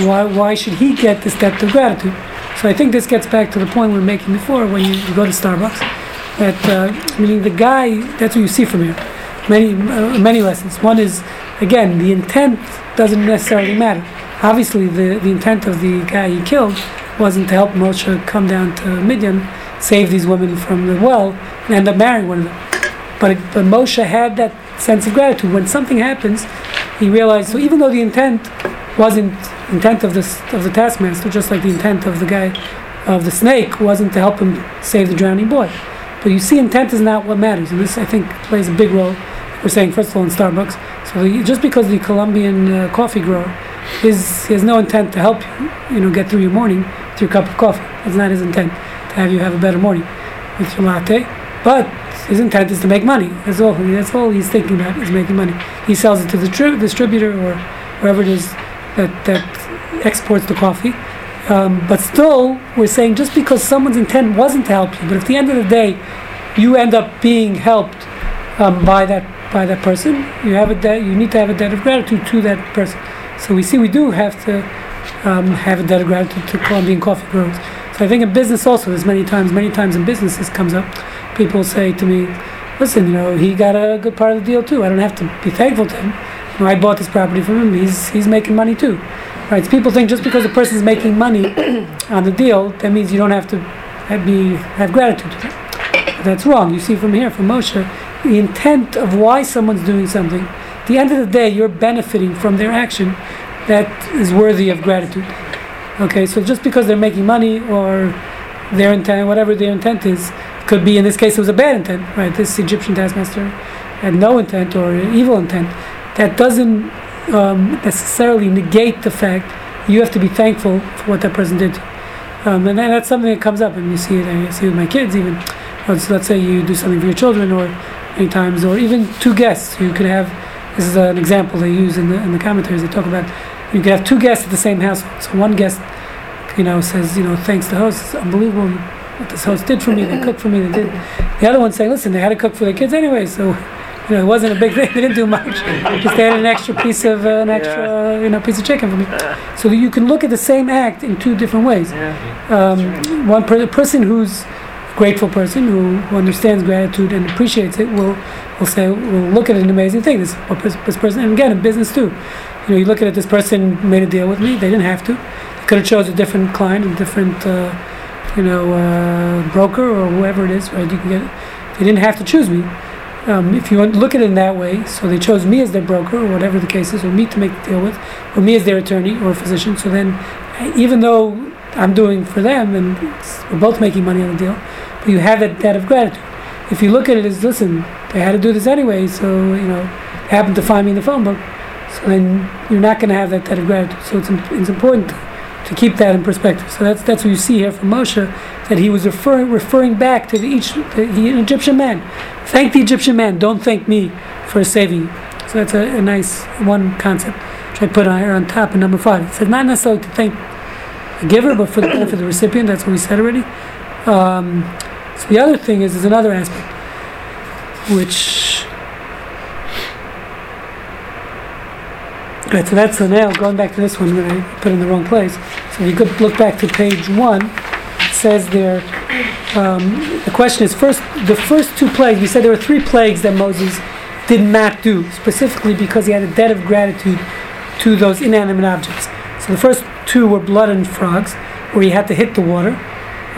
Why, why should he get this depth of gratitude? So I think this gets back to the point we were making before when you, you go to Starbucks. That uh, meaning the guy, that's what you see from here. Many uh, many lessons. One is again the intent doesn't necessarily matter. Obviously, the, the intent of the guy he killed wasn't to help Moshe come down to Midian, save these women from the well, and end up marrying one of them. But, but Moshe had that sense of gratitude. When something happens, he realized. So even though the intent wasn't intent of this of the taskmaster, just like the intent of the guy of the snake wasn't to help him save the drowning boy. But you see, intent is not what matters, and this I think plays a big role. We're saying first of all in Starbucks. So the, just because the Colombian uh, coffee grower is he has no intent to help you, you know, get through your morning with your cup of coffee. That's not his intent to have you have a better morning with your latte. But his intent is to make money. That's all. That's all he's thinking about is making money. He sells it to the tri- distributor or wherever it is that that exports the coffee. Um, but still, we're saying just because someone's intent wasn't to help you, but at the end of the day you end up being helped um, by that by that person, you have a debt. You need to have a debt of gratitude to that person. So we see we do have to um, have a debt of gratitude to Colombian coffee growers. So I think in business also, there's many times, many times in business this comes up. People say to me, listen, you know, he got a good part of the deal too. I don't have to be thankful to him. You know, I bought this property from him. He's he's making money too. Right? So people think just because a person's making money on the deal, that means you don't have to have, be have gratitude to them. But that's wrong. You see from here, from Moshe, the intent of why someone's doing something. At the end of the day, you're benefiting from their action. That is worthy of gratitude. Okay, so just because they're making money or their intent, whatever their intent is, could be in this case it was a bad intent, right? This Egyptian taskmaster had no intent or evil intent. That doesn't um, necessarily negate the fact you have to be thankful for what that person did. Um, and that's something that comes up, and you see it. I see it with my kids even. Let's, say you do something for your children, or many times, or even two guests. You could have. This is an example they use in the in the commentaries. They talk about you could have two guests at the same house. So one guest, you know, says, you know, thanks the host. It's unbelievable what this host did for me. They cooked for me. They did. The other one saying, listen, they had to cook for their kids anyway, so you know, it wasn't a big thing. They didn't do much. Just they had an extra piece of uh, an extra, you know, piece of chicken for me. So you can look at the same act in two different ways. Um, one per- person who's grateful person who, who understands gratitude and appreciates it will will say will look at an amazing thing. This this person and again in business too. You know, you look at it. This person made a deal with me. They didn't have to. They could have chose a different client, a different, uh, you know, uh, broker or whoever it is. Right? You can get. They didn't have to choose me. Um, if you look at it in that way, so they chose me as their broker, or whatever the case is, or me to make the deal with, or me as their attorney or physician. So then, even though I'm doing for them, and we're both making money on the deal, but you have that debt of gratitude. If you look at it as, listen, they had to do this anyway, so you know, happened to find me in the phone book, so then you're not going to have that debt of gratitude. So it's, it's important to keep that in perspective. So that's that's what you see here from Moshe, that he was referring referring back to the, each the, Egyptian man. Thank the Egyptian man. Don't thank me for saving you. So that's a, a nice one concept. Which I put on here on top in number five. It says not necessarily to thank the giver, but for the benefit of the recipient. That's what we said already. Um, so the other thing is, there's another aspect, which. Right, so that's the nail. Going back to this one, when I put in the wrong place. So if you could look back to page one, it says there. Um, the question is first, the first two plagues. We said there were three plagues that Moses did not do, specifically because he had a debt of gratitude to those inanimate objects. So the first two were blood and frogs, where he had to hit the water.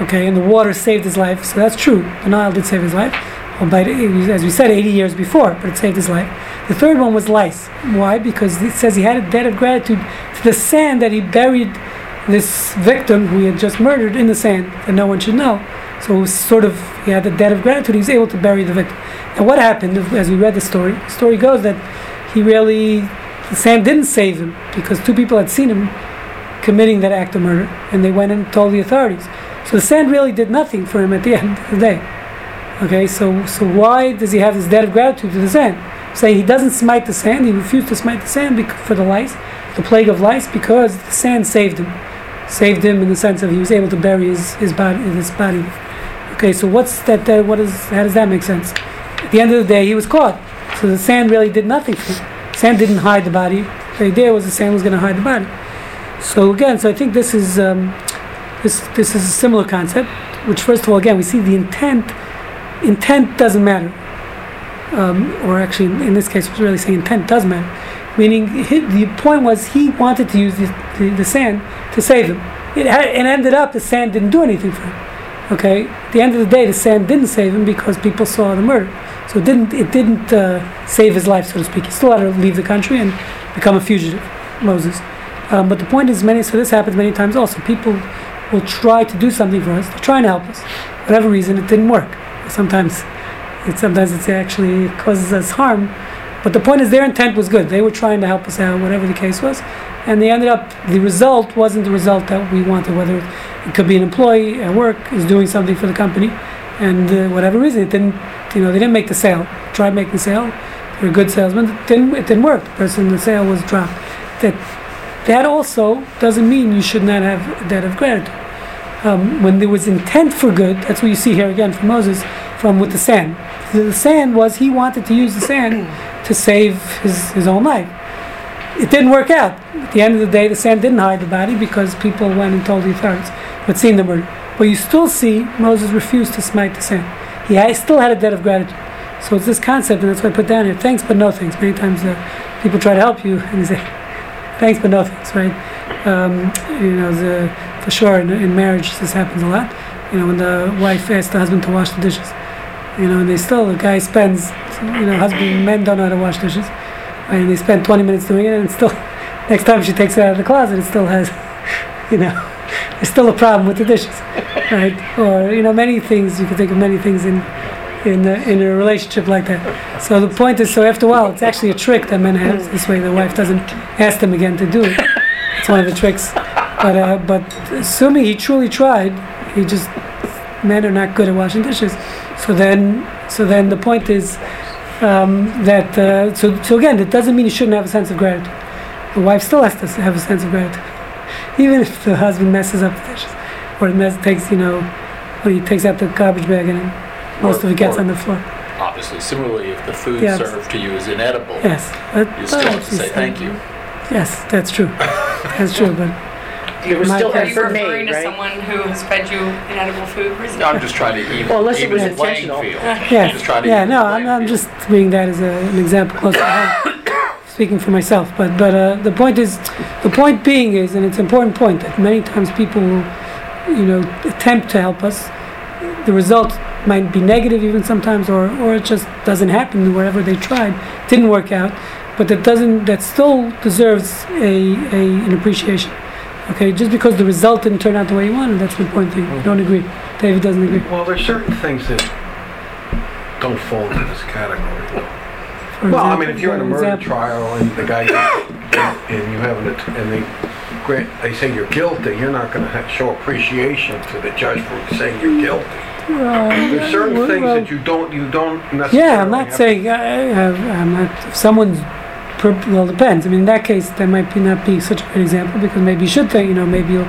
Okay, and the water saved his life. So that's true. The Nile did save his life. Albeit, as we said, 80 years before, but it saved his life. The third one was lice. Why? Because it says he had a debt of gratitude to the sand that he buried this victim who he had just murdered in the sand that no one should know. So it was sort of, he had a debt of gratitude. He was able to bury the victim. And what happened, as we read the story, the story goes that he really, the sand didn't save him because two people had seen him committing that act of murder and they went and told the authorities. So the sand really did nothing for him at the end of the day. Okay, so so why does he have this debt of gratitude to the sand? Saying he doesn't smite the sand, he refused to smite the sand for the lice, the plague of lice, because the sand saved him, saved him in the sense of he was able to bury his his body his body. Okay, so what's that? Uh, what is? How does that make sense? At the end of the day, he was caught, so the sand really did nothing for him. Sand didn't hide the body. The idea was the sand was going to hide the body. So again, so I think this is um, this this is a similar concept. Which first of all, again, we see the intent. Intent doesn't matter, um, or actually, in this case, we're really saying intent does matter. Meaning, he, the point was he wanted to use the, the, the sand to save him. It, had, it ended up the sand didn't do anything for him. Okay, at the end of the day, the sand didn't save him because people saw the murder. So it didn't it didn't uh, save his life, so to speak. He still had to leave the country and become a fugitive, Moses. Um, but the point is, many so this happens many times also. People will try to do something for us. They're trying to help us. For whatever reason, it didn't work. Sometimes, it sometimes it's actually causes us harm. But the point is, their intent was good. They were trying to help us out, whatever the case was, and they ended up. The result wasn't the result that we wanted. Whether it could be an employee at work is doing something for the company, and uh, whatever reason, it didn't. You know, they didn't make the sale. Tried making the sale. They're a good salesman. It didn't. It didn't work. The person, the sale was dropped. That that also doesn't mean you should not have debt of gratitude. Um, when there was intent for good, that's what you see here again from Moses, from with the sand. The, sand was he wanted to use the sand to save his, his own life. It didn't work out. At the end of the day, the sand didn't hide the body because people went and told the authorities who had seen the murder. But you still see Moses refused to smite the sand. He still had a debt of gratitude. So it's this concept, and that's why I put down here: thanks but no thanks. Many times uh, people try to help you, and say, thanks but no thanks, right? Um, you know, the, for sure in, in marriage this happens a lot. You know, when the wife asks the husband to wash the dishes, you know, and they still the guy spends, you know, husband men don't know how to wash dishes, and they spend 20 minutes doing it, and still next time she takes it out of the closet, it still has, you know, there's still a problem with the dishes, right? Or you know, many things you can think of many things in in a, in a relationship like that. So the point is, so after a while, it's actually a trick that men have. This way, the wife doesn't ask them again to do it. It's one of the tricks. But uh, but assuming he truly tried, he just men are not good at washing dishes. So then so then the point is um, that uh, so so again, it doesn't mean you shouldn't have a sense of gratitude. The wife still has to have a sense of gratitude, even if the husband messes up the dishes, or it mess, takes you know, he takes out the garbage bag and most Or- of it gets on the floor. Obviously, similarly, if the food Yeah. served to you is inedible, Yes, but, you still have to say thank you. Yes, that's true. That's true, but It was My- still Are you for referring me, to right? someone who has fed you inedible food recently? I'm just trying to even, Well, unless it even was the playing intentional. field. yeah, Just trying to yeah. even No, the I'm, I'm field. just bringing that as a, an example close to home, speaking for myself. But but uh, the point is, the point being is, and it's an important point that many times people will, you know, attempt to help us. The result might be negative even sometimes, or or it just doesn't happen. Wherever they tried, didn't work out. But that doesn't. That still deserves a, a an appreciation. Okay, just because the result didn't turn out the way you wanted, that's the important thing. I hmm. don't agree. David doesn't agree. Well, there's certain things that don't fall into this category. For Well, I example- mean, if you're in a for murder example. trial and the guy, and you have an, att- and they grant, they say you're guilty, you're not gonna ha- show appreciation to the judge for saying you're guilty. There's certain well, things well, that you don't, you don't necessarily. Yeah, I'm not have- saying I, I, I'm not. If someone's, per, well, depends. I mean, in that case, that might be not be such a good example because maybe you should think, you know, maybe you'll,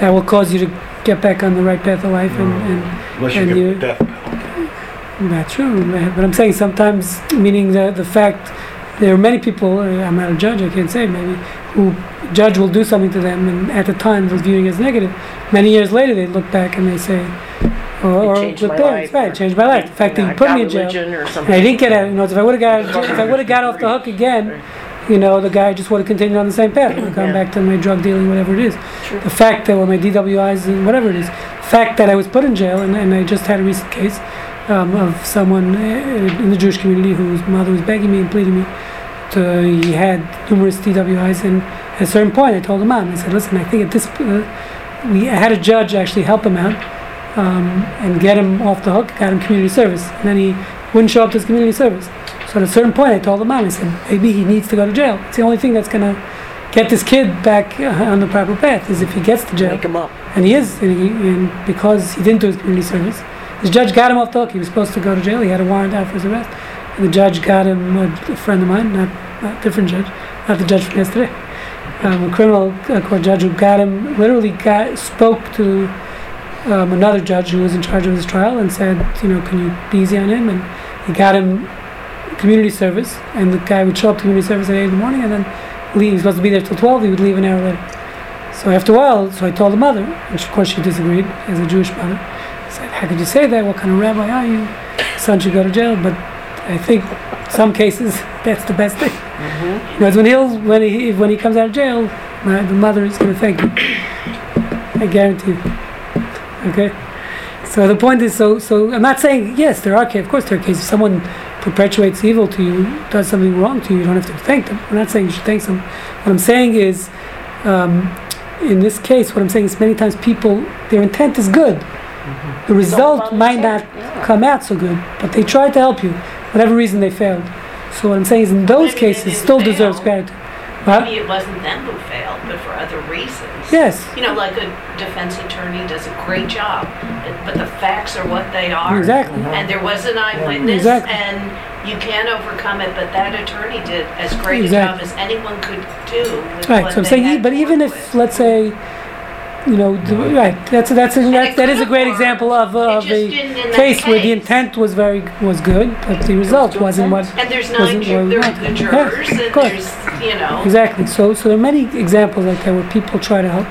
that will cause you to get back on the right path of life, and, and Unless you and you- the death penalty. that's true. But I'm saying sometimes, meaning the the fact there are many people. uh, I'm not a judge. I can't say maybe who judge will do something to them, and at the time they're viewing it as negative. Many years later, they look back and they say, or, or changed my parents, life, right? or- Changed my life. The fact You that know, you put I me got in jail. religion or And I something. didn't get out. You know, if I would have got if I would have got off the hook again, you know, the guy just would have continued on the same path. Would have gone Yeah. back to my drug dealing, whatever it is. The fact that, or my DWIs and whatever it is, the fact that I was put in jail, and, and I just had a recent case um, of someone uh, in the Jewish community whose mother was begging me and pleading me. To, he had numerous DWIs, and at a certain point, I told him mom, I said, listen, I think at this, uh, we I had a judge actually help him out um, and get him off the hook, got him community service, and then he wouldn't show up to his community service. So at a certain point, I told the mom, I said, maybe he needs to go to jail. It's the only thing that's gonna get this kid back uh, on the proper path is if he gets to jail. Make 'em up. And he is, and, he, and because he didn't do his community service, the judge got him off the hook. He was supposed to go to jail. He had a warrant out for his arrest. And the judge got him, a, a friend of mine, not a different judge, not the judge from yesterday, um, a criminal uh, court judge who got him, literally got, spoke to um, another judge who was in charge of his trial and said, you know, can you be easy on him? And he got him community service, and the guy would show up to community service at 8 in the morning and then leave. He was supposed to be there till 12, he would leave an hour later. So after a while, so I told the mother, which of course she disagreed as a Jewish mother. I said, how could you say that? What kind of rabbi are you? Son should go to jail. But I think some cases that's the best thing. You know, it's when he'll when he when he comes out of jail, my, the mother is going to thank you. I guarantee you. Okay. So the point is, so so I'm not saying yes, there are cases. Of course, there are cases. If someone perpetuates evil to you, does something wrong to you, you don't have to thank them. I'm not saying you should thank them. What I'm saying is, um, in this case, what I'm saying is many times people their intent is good. The result might not yeah. come out so good, but they tried to help you. Whatever reason they failed. So what I'm saying is, in those Maybe cases, didn't still deserves fail. gratitude. Huh? Maybe it wasn't them who failed, but for other reasons. Yes. You know, like a defense attorney does a great job, but the facts are what they are. Exactly. And there was an eyewitness, Exactly. and you can overcome it, but that attorney did as great Exactly. a job as anyone could do with Right. So I'm saying, but even work if, with. let's say, you know, the, right, that's that's a, that, that is a great example of, uh, of a didn't in that case where the intent was very was good, but the result wasn't what. And there's wasn't nine, ju- what we there are wanted. the Yeah, jurors, of and course. there's, you know. Exactly. So so there are many examples like that where people try to help,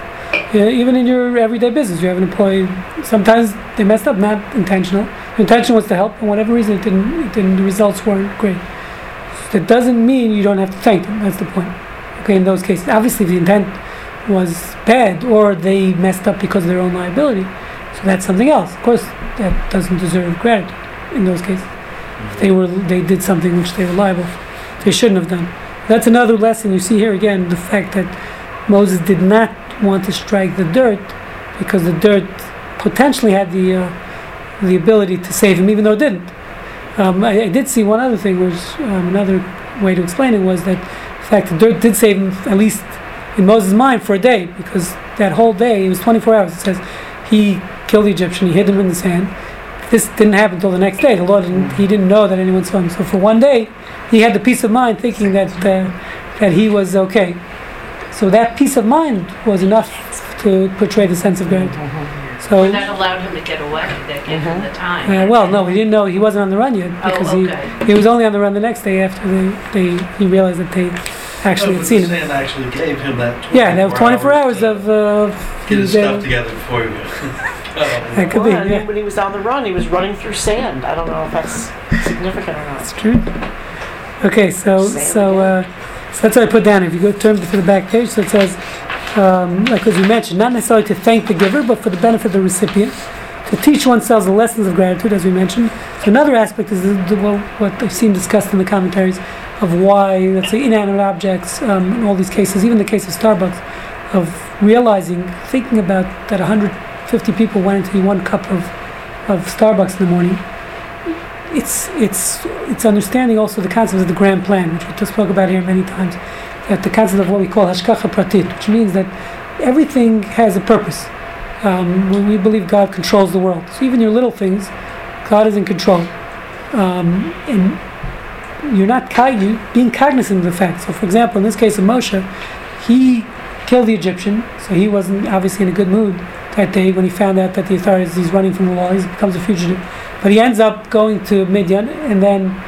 Yeah, even in your everyday business, you have an employee. Sometimes they messed up, not intentional. The intention was to help, and whatever reason it didn't, it didn't. The results weren't great. That doesn't mean you don't have to thank them. That's the point. Okay, in those cases, obviously, the intent was bad or they messed up because of their own liability, so that's something else. Of course, that doesn't deserve gratitude in those cases. If they were, they did something which they were liable. for, They shouldn't have done. That's another lesson you see here again. The fact that Moses did not want to strike the dirt because the dirt potentially had the uh, the ability to save him, even though it didn't. Um, I, I did see one other thing, which um, another way to explain it was that the fact the dirt did save him, at least in Moses' mind, for a day, because that whole day, it was 24 hours. It says he killed the Egyptian, he hid him in the sand. This didn't happen until the next day. The Lord didn't, he didn't know that anyone saw him. So for one day, he had the peace of mind thinking that uh, that he was okay. So that peace of mind was enough to portray the sense of gratitude. So, And that allowed him to get away, that gave him the time. uh, well, no, we didn't know he wasn't on the run yet Oh, because okay. he, he was only on the run the next day after they, they he realized that they actually No, had seen the him. sand actually gave him that 24 Yeah, that was 24 hours to of uh, Get his was stuff together before he goes. That could be, Well, I mean, yeah. when he was on the run, he was running through sand. I don't know if that's significant or not. That's true. Okay, so Sand so uh, so that's what I put down. If you go turn to the back page, so it says, um, like as we mentioned, not necessarily to thank the giver, but for the benefit of the recipient, to teach oneself the lessons of gratitude, as we mentioned. So another aspect is the, the, what, what I've seen discussed in the commentaries of why, let's say, inanimate objects, um, in all these cases, even the case of Starbucks, of realizing, thinking about that 150 people went into one cup of, of Starbucks in the morning it's it's it's understanding also the concept of the grand plan, which we just spoke about here many times. That the concept of what we call hashgacha pratit, which means that everything has a purpose. Um, we believe God controls the world, so even your little things, God is in control, um, and you're not you being cognizant of the fact. So, for example, in this case of Moshe, he killed the Egyptian, so he wasn't obviously in a good mood that day when he found out that the authorities he's running from the law, he becomes a fugitive. But he ends up going to Midian and then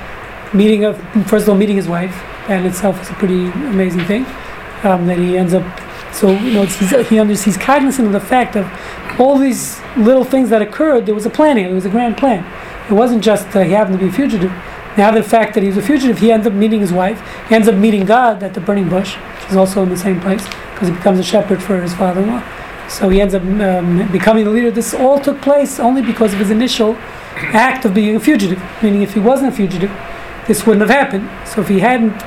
meeting a, first of all meeting his wife. That in itself is a pretty amazing thing. Um, that he ends up so you know he under, he's cognizant of the fact of all these little things that occurred. There was a plan here. There was a grand plan. It wasn't just uh, he happened to be a fugitive. Now the fact that he was a fugitive, he ends up meeting his wife. He ends up meeting God at the burning bush, which is also in the same place because he becomes a shepherd for his father-in-law. So he ends up um, becoming the leader. This all took place only because of his initial act of being a fugitive. Meaning, if he wasn't a fugitive, this wouldn't have happened. So if he hadn't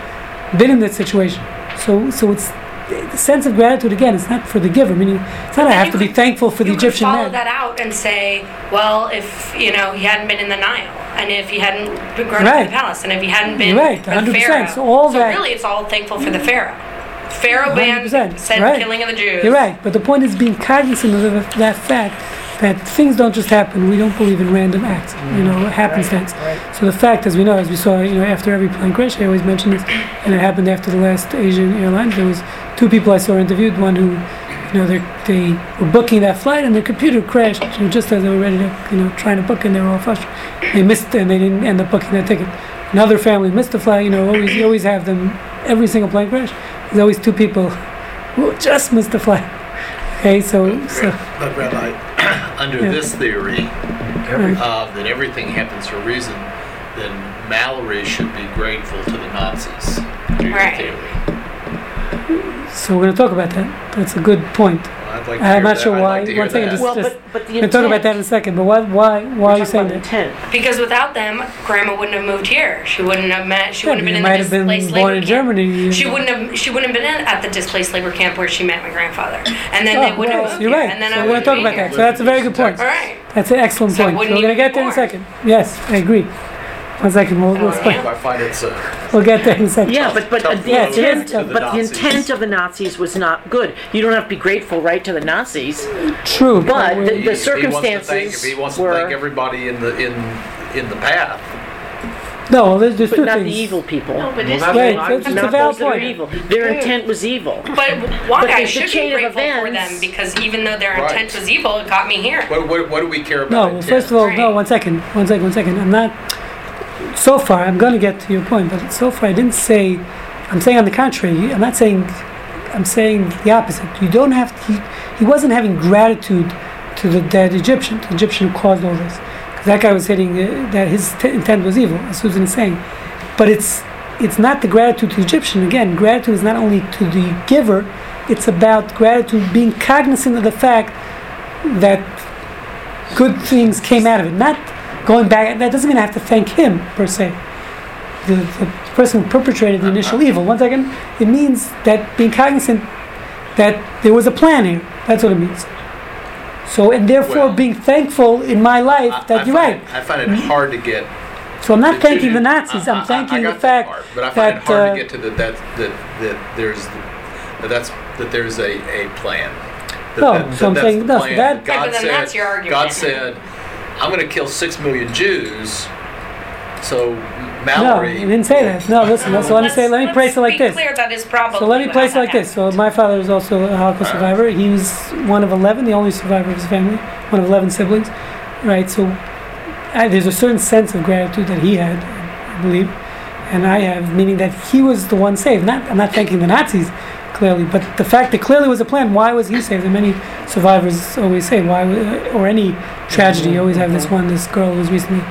been in that situation, so so it's the sense of gratitude again. It's not for the giver. Meaning, it's not I have to be thankful for the Egyptian follow man. that out and say, well, if you know he hadn't been in the Nile, and if he hadn't been grown up in the palace, and if he hadn't been You're right, with 100%. Pharaoh, So all that- really it's all thankful for the Pharaoh. Pharaoh banned said right. killing of the Jews. You're right, but the point is being cognizant of the, that fact that things don't just happen. We don't believe in random acts, you mm-hmm. know, happenstance. So the fact, as we know, as we saw, you know, after every plane crash, I always mention this, and it happened after the last Asiana Airlines. There was two people I saw interviewed. One who, you know, they they were booking that flight, and their computer crashed you know, just as they were ready to, you know, trying to book, and they were all frustrated. They missed, and they didn't end up booking that ticket. Another family missed the flight. You know, always you always have them. Every single plane crash, there's always two people who just missed the flight. Okay, so so. But Rabbi, under Yeah. this theory Right. uh, that everything happens for a reason, then Mallory should be grateful to the Nazis. Right. theory. So we're going to talk about that. That's a good point. Well, I'd like I'm not that. sure I'd why. like to hear One second, just- Well, but, but the We'll intent. talk about that in a second. But why why why are you saying that? intent. Because without them, Grandma wouldn't have moved here. She wouldn't have met. She Yeah, wouldn't have you been in might the have been displaced born labor in camp. Germany. She know. wouldn't have. She wouldn't have been in, at the displaced labor camp where she met my grandfather, and then Oh, they wouldn't well, have you're here, right. and then So I we're going to talk about here. that. So that's a very good point. All right. That's an excellent So point. wouldn't We're going to get there in a second. Yes, I agree. One second. We'll, we'll, yeah. I find it's a we'll get there in a second. Yeah, but but uh, Tough the Yeah, intent, tough. To the but the Nazis. intent of the Nazis was not good. You don't have to be grateful, right, to the Nazis. True. But we're- the- If he wants to thank- circumstances If he wants to were- thank everybody in the in in the path, no, well, there's, there's But two not things. the evil people. No, but Well, is that's- Right, Not- it's, it's a not valid those that are point. evil. Their intent was evil. But why? But I the should be chain of grateful for them because even though their Right. intent was evil, it got me here. what what, what do we care about? No, well, intent? first of all, no, Right. one second, one second, one second. I'm not. So far, I'm going to get to your point, but so far I didn't say. I'm saying on the contrary. I'm not saying I'm saying the opposite. You don't have he, he wasn't having gratitude to the dead Egyptian, the Egyptian who caused all this. Because that guy was hitting uh, that his t- intent was evil, as Susan is saying. But it's it's not the gratitude to the Egyptian. Again, gratitude is not only to the giver, it's about gratitude being cognizant of the fact that good things came out of it. Not going back, that doesn't mean I have to thank him, per se. The, the person who perpetrated the initial evil. One second, it means that being cognizant that there was a plan here. That's what it means. So, and therefore Well- being thankful in my life I- that I you're find- right. I find it hard to get. So I'm not thanking the Nazis. I- I- I'm thanking I the got that fact part, But I find it that, hard uh, to get to the, that, that, that there's, that that's, that there's a, a plan. That- No, that- so I'm that's saying, no, that- God Yeah, but then said- that's your argument. God said, I'm gonna kill six million Jews, so Mallory. No, I Mallory. didn't say that. No, listen. So let me say, let me Let's- place it like this. clear that is probably So let me what place it like happened. this. So my father was also a Holocaust survivor. He was one of 11, the only survivor of his family, one of 11 siblings, right? So I, there's a certain sense of gratitude that he had, I believe, and I have, meaning that he was the one saved. Not, I'm not thanking the Nazis, clearly, but the fact that clearly was a plan. Why was he saved? And many survivors always say, why, or any tragedy, you always have this one. This girl was recently,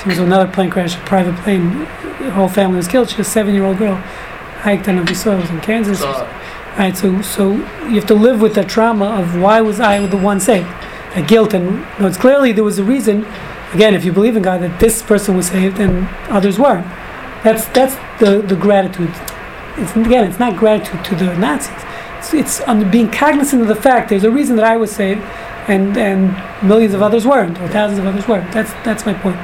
she was on another plane crash, a private plane. Her whole family was killed. She was a seven-year-old girl. Hiked, I don't know if you saw it, it was in Kansas. Right, so so you have to live with the trauma of why was I the one saved, that guilt, and no, it's clearly there was a reason. Again, if you believe in God, that this person was saved and others weren't. That's that's the the gratitude. It's again, it's not gratitude to the Nazis. It's, it's on being cognizant of the fact there's a reason that I was saved, and and millions of others weren't, or thousands of others weren't. That's that's my point.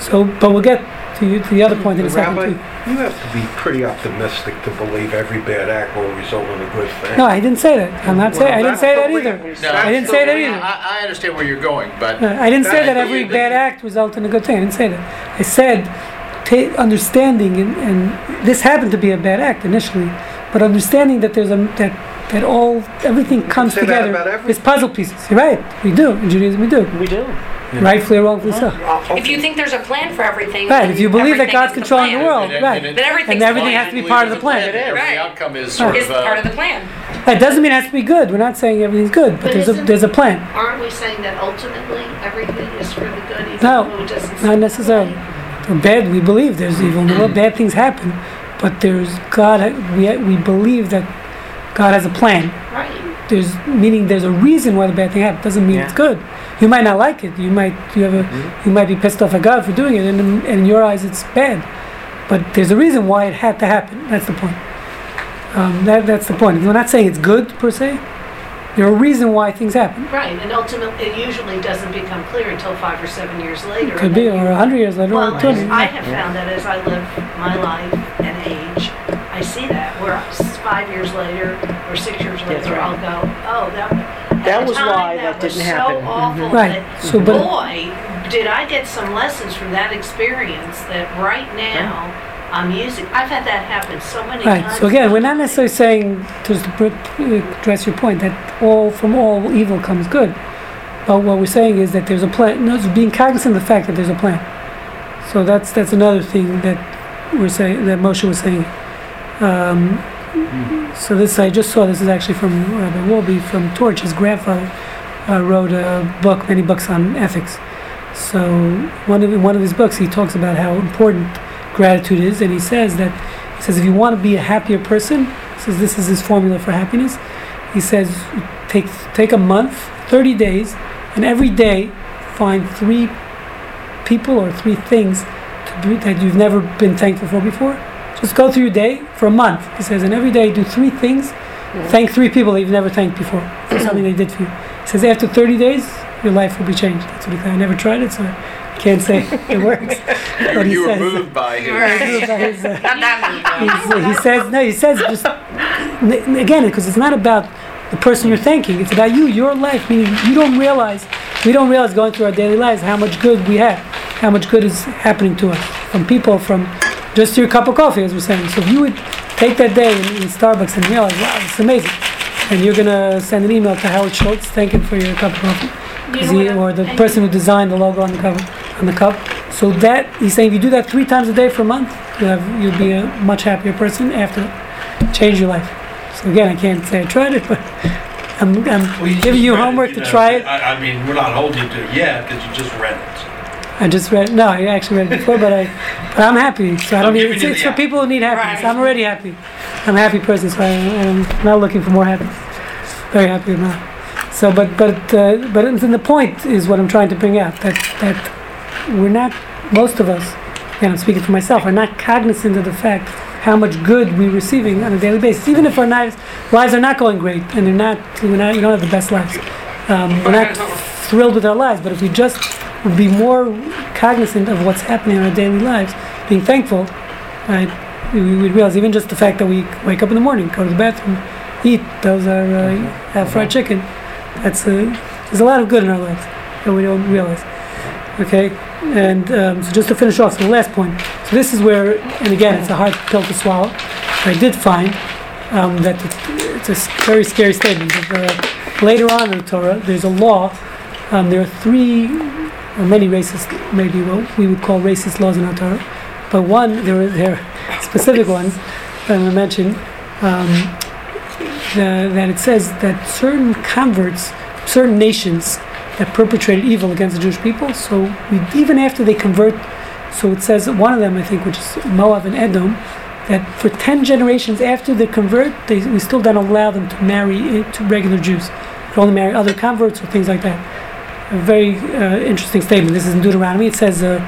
So, but we'll get to, you- to the other point in a second. Rabbi, too. you have to be pretty optimistic to believe every bad act will result in a good thing. No, I didn't say that. I'm not saying I didn't say that either. no, I didn't say that either. I, I understand where you're going, but Uh, I didn't say that That- every bad act resulted in a good thing. I didn't say that. I said ta- understanding, and, and this happened to be a bad act initially, but understanding that there's a that that all everything comes together about every- is puzzle pieces. You're right. We do in Judaism. We do. We do. Rightfully or wrongfully so. If you think there's a plan for everything, Right. If you believe that God's is the controlling the world, And it- right? and it- Then And everything has to be part of the plan. Every Right. outcome is sort Is of, uh, part of the plan. That doesn't mean it has to be good. We're not saying everything's good, but But there's a there's a plan. Aren't we saying that ultimately everything is for the good, even No, it doesn't? Not necessarily. that For bad, we believe there's evil in the world. Bad things happen, but there's God. We we believe that God has a plan. Right. there's meaning there's a reason why the bad thing happened. Doesn't mean Yeah. it's good. You might not like it. You might you have a you might be pissed off at God for doing it, and, in- and in your eyes it's bad. But there's a reason why it had to happen. That's the point. Um, that that's the point. We're not saying it's good per se. There's a reason why things happen. Right, and ultimately, it usually doesn't become clear until five or seven years later. Could be, or a hundred years later, Well, or two hundred. I have found that as I live my life and age, I see that where five years later or six years later, right. I'll go, oh, that. That the was time, why that was didn't happen." So awful. Mm-hmm. Right. that- So, but- boy, did I get some lessons from that experience that right now I'm using. I've had that happen so many Right. times. So again, we're not necessarily saying to address your point that all from all evil comes good, but what we're saying is that there's a plan. No, being cognizant of the fact that there's a plan. So that's that's another thing that we're saying that Moshe was saying. Um, So this I just saw. This is actually from Rabbi Wolbe from Torch. His grandfather uh, wrote a book, many books on ethics. So one of one of his books, he talks about how important gratitude is, and he says that he says if you want to be a happier person, he says this is his formula for happiness. He says take take a month, 30 days, and every day find three people or three things to be, that you've never been thankful for before. Just go through your day for a month. He says, and every day do three things. Thank three people that you've never thanked before for something they did for you. He says after 30 days, your life will be changed. That's what he said. I never tried it, so I can't say it works. you, But he you were moved by his. His, uh, Not that movie. He's, uh, he says no. He says just again because it's not about the person you're thanking. It's about you, your life. Meaning you don't realize, we don't realize going through our daily lives how much good we have, how much good is happening to us from people, from just your cup of coffee, as we're saying. So if you would take that day in, in Starbucks and realize, wow, it's amazing, and you're gonna send an email to Howard Schultz thanking for your cup of coffee. You 'Cause know he, or the person who designed the logo on the cover, on the cup. So that he's saying, if you do that three times a day for a month, you'll have you'll be a much happier person after, change your life. So again, I can't say I tried it, but I'm, I'm Well, you giving you read homework you to know, try it. I, I mean, we're not holding you to it yet because you just read it. I just read. No, I actually read it before, but I, but I'm happy. So I don't need. giving It's, it's for people who need happiness. Right. I'm already happy. I'm a happy person, so I, I'm not looking for more happiness. Very happy now. So, but but uh, but then the point is what I'm trying to bring out that that we're not most of us, and I'm speaking for myself, are not cognizant of the fact how much good we're receiving on a daily basis, even if our lives lives are not going great and they're not we're not we don't have the best lives. Um, we're not thrilled with our lives, but if we just would be more cognizant of what's happening in our daily lives, being thankful, right? We would realize even just the fact that we wake up in the morning, go to the bathroom, eat, those are uh, have fried chicken. That's uh, there's a lot of good in our lives that we don't realize. Okay, and um, so just to finish off, the last point. So this is where, and again, it's a hard pill to swallow. I did find um, that it's, it's a very scary statement. That, uh, later on in the Torah, there's a law. Um, there are three or many racist, maybe what we would call racist laws in our Torah, but one there are, there are specific ones that I'm going to mention. Um, the, that it says that certain converts, certain nations that perpetrated evil against the Jewish people, so we, even after they convert, so it says one of them, I think, which is Moab and Edom, that for 10 generations after they convert, they, we still don't allow them to marry uh, to regular Jews. They only marry other converts or things like that. A very uh, interesting statement. This is in Deuteronomy. It says uh,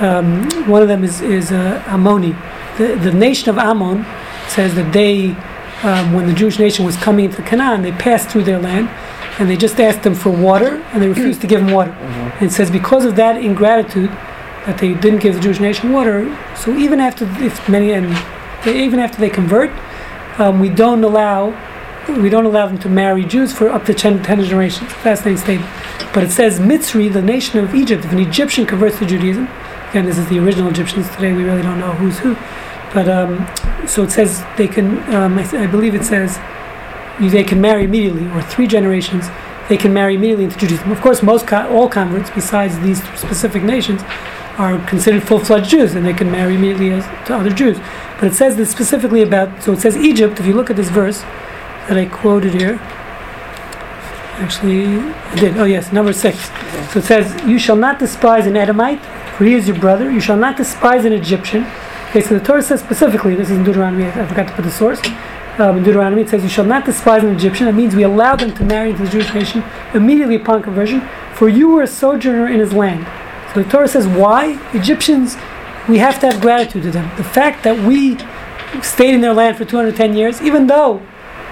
um, one of them is, is uh, Ammoni. The, the nation of Ammon says that they um, when the Jewish nation was coming into Canaan, they passed through their land and they just asked them for water and they refused to give them water. And it says because of that ingratitude that they didn't give the Jewish nation water, so even after if many and they, even after they convert, um, we don't allow we don't allow them to marry Jews for up to 10, 10 generations. Fascinating statement. But it says Mitzri, the nation of Egypt, if an Egyptian converts to Judaism, again this is the original Egyptians today, we really don't know who's who. But um, so it says they can. Um, I, I believe it says they can marry immediately, or three generations. They can marry immediately into Judaism. Of course, most all converts, besides these specific nations, are considered full-fledged Jews, and they can marry immediately as, to other Jews. But it says this specifically about. So it says Egypt. If you look at this verse that I quoted here, actually I did. Oh yes, number six. So it says, "You shall not despise an Edomite, for he is your brother. You shall not despise an Egyptian." Okay, so the Torah says specifically, this is in Deuteronomy, I I forgot to put the source. Um, in Deuteronomy, it says, You shall not despise an Egyptian. That means we allow them to marry into the Jewish nation immediately upon conversion, for you were a sojourner in his land. So the Torah says, Why? Egyptians, we have to have gratitude to them. The fact that we stayed in their land for 210 years, even though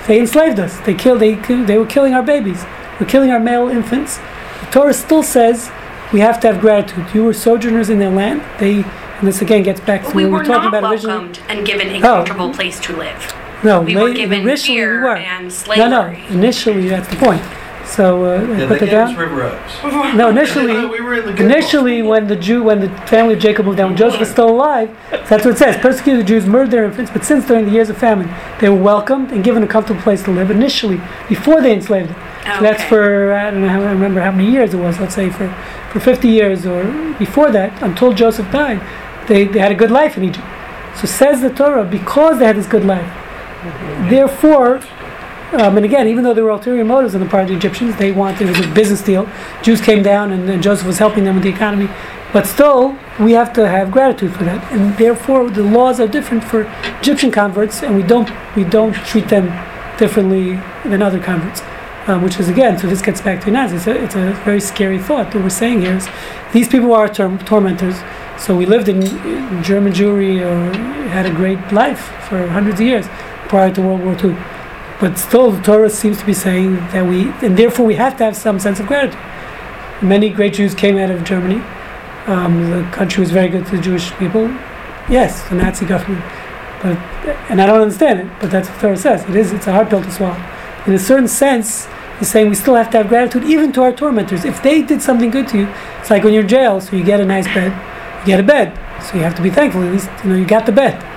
they enslaved us, they killed, they, they were killing our babies, we're killing our male infants. The Torah still says we have to have gratitude. You were sojourners in their land. They, and this again gets back to We what we were were talking not about originally. welcomed and given a Oh. comfortable place to live. No, We were given initially fear we were. and No, slavery. no. Initially, that's the point. So uh, I Yeah, put they that down. River Oaks. No, initially, we were in the initially when the Jew, when the family of Jacob moved down, when Joseph was still alive, that's what it says. Persecuted Jews murdered their infants, but since during the years of famine, they were welcomed and given a comfortable place to live. Initially, before they enslaved them. So that's for I don't know. How, I remember how many years it was. Let's say for for 50 years or before that, until Joseph died, they, they had a good life in Egypt. So says the Torah, because they had this good life, therefore. Um, and again, even though there were ulterior motives on the part of the Egyptians, they wanted it was a business deal. Jews came down, and, and Joseph was helping them with the economy. But still, we have to have gratitude for that, and therefore the laws are different for Egyptian converts, and we don't we don't treat them differently than other converts. Um, which is again, so this gets back to Naz. It's a, it's a very scary thought that we're saying here is these people are tor- tormentors. So we lived in, in German Jewry or had a great life for hundreds of years prior to World War II. But still, the Torah seems to be saying that we, and therefore we have to have some sense of gratitude. Many great Jews came out of Germany. Um, the country was very good to the Jewish people. Yes, the Nazi government. But, and I don't understand it, but that's what the Torah says. It is, it's a hard pill to swallow. In a certain sense, he's saying we still have to have gratitude even to our tormentors. If they did something good to you, it's like when you're in jail, so you get a nice bed, you get a bed. So you have to be thankful, at least, you know, you got the bed.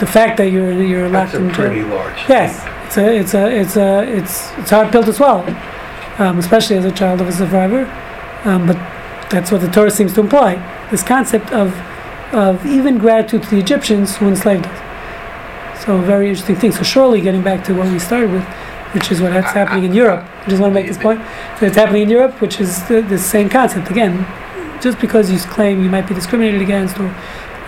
The fact that you're, you're locked That's a in jail. pretty large. Yes, it's a, it's a, it's a, it's, it's hard pill to swallow, um, especially as a child of a survivor. Um, but that's what the Torah seems to imply: this concept of, of even gratitude to the Egyptians who enslaved us. So very interesting thing. So surely getting back to what we started with, which is what's happening in Europe. I just want to make this point. So it's happening in Europe, which is the, the same concept. Again, just because you claim you might be discriminated against or,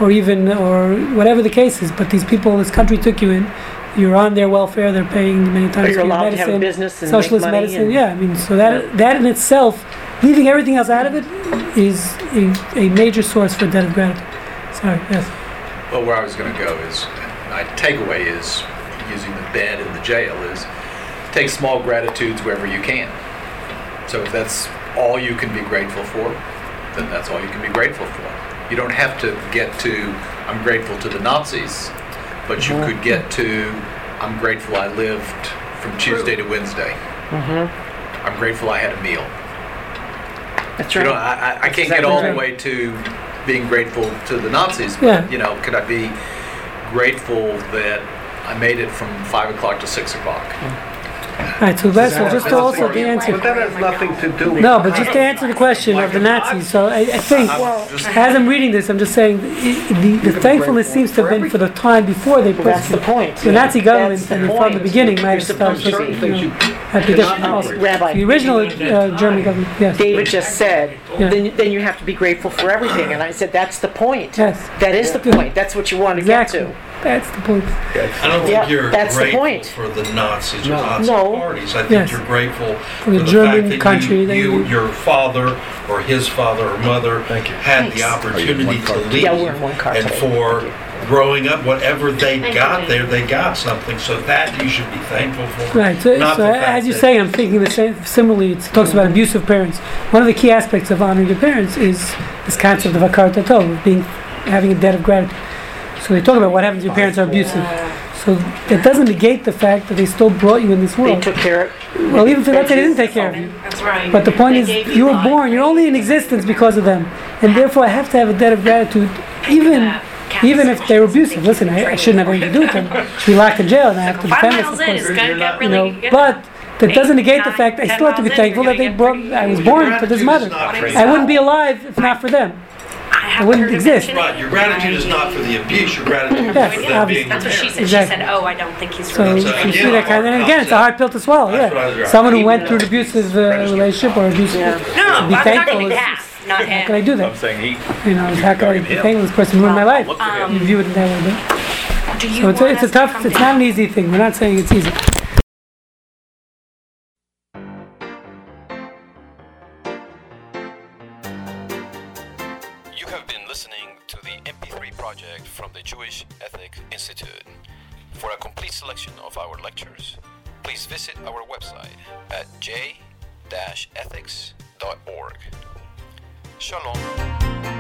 or even, or whatever the case is, but these people, this country took you in, you're on their welfare, they're paying many times But for you're your allowed to have a business and make socialist money. medicine. and- Yeah, I mean, so that that in itself, leaving everything else out of it, is a, a major source for debt of gratitude. Sorry, yes. Well, where I was going to go is, my takeaway is, using the bed in the jail, is take small gratitudes wherever you can. So if that's all you can be grateful for, then that's all you can be grateful for. You don't have to get to, I'm grateful to the Nazis, but you could get to, I'm grateful I lived from Tuesday to Wednesday. Mm-hmm. I'm grateful I had a meal. That's You know. I, I- can't get exactly all the way to being grateful to the Nazis, Yeah. you know, could I be grateful that I made it from five o'clock to six o'clock? All right, so that's so just to also to answer. But that has nothing to do with. No, but just to answer the question of the Nazis, so I, I think, as I'm reading this, I'm just saying, i- the, the thankfulness seems to have been for the time before they Well, that's the persecuted. point. The Nazi government, That's the and from the point. beginning, might You're have felt, supposed you know, had to get, also. Rabbi, The original uh, German government, yes. David just said, Yeah. then, then you have to be grateful for everything. And I said, that's the point. Yes. That is the point. That's what you want to get Exactly. to. That's the point. I don't Yeah, think you're that's the grateful point. for the Nazis or No. Nazi No. parties. I think Yes. you're grateful for the the, German fact that country you, you, you- your father or his father or mother Thank you. had the oh, opportunity to leave. Yeah, we're in one car and today. for growing up, whatever they Thank got you. there, they got something. So that you should be thankful for. Right. So, so as you that- say, I'm thinking the same. Similarly, it talks about abusive parents. One of the key aspects of honoring your parents is this concept of akar tov, of being having a debt of gratitude. So they talk about what happens if your parents are abusive. So it doesn't negate the fact that they still brought you in this world. They took care of, Well, even if that they didn't take care of you. That's right. But the point They is, gave you were life. born. You're only in existence because of them, and therefore I have to have a debt of gratitude, even even if they were abusive. Listen, I, I shouldn't have anything to do with them. Should be locked in jail, and I have to Five defend miles myself. in, of it's gonna get You really. know, you know, but that doesn't eight, negate the nine, fact I still have to be thankful that they brought. I was born to this mother. is not for I wouldn't be alive if not for them. I have wouldn't heard exist. it. Right, your gratitude is not for the abuse. Your gratitude Yes, is for them obviously. being That's what she there. said. Exactly. She said, "Oh, I don't think he's So really." you see again, that kind of, and again, it's a hard pill to swallow. That's what I was Yeah, someone who went through an abusive uh, relationship or abusive. Yeah. No, Be I'm thankful talking is- half, not How can I him. do I'm that? saying he, You know, how can I be him. thankful this person ruined my life? look for him. You view it that way, but Do you so it's a, it's a us to tough. come It's down? not an easy thing. We're not saying it's easy. The Jewish Ethic Institute. For a complete selection of our lectures, please visit our website at j-ethics.org. Shalom.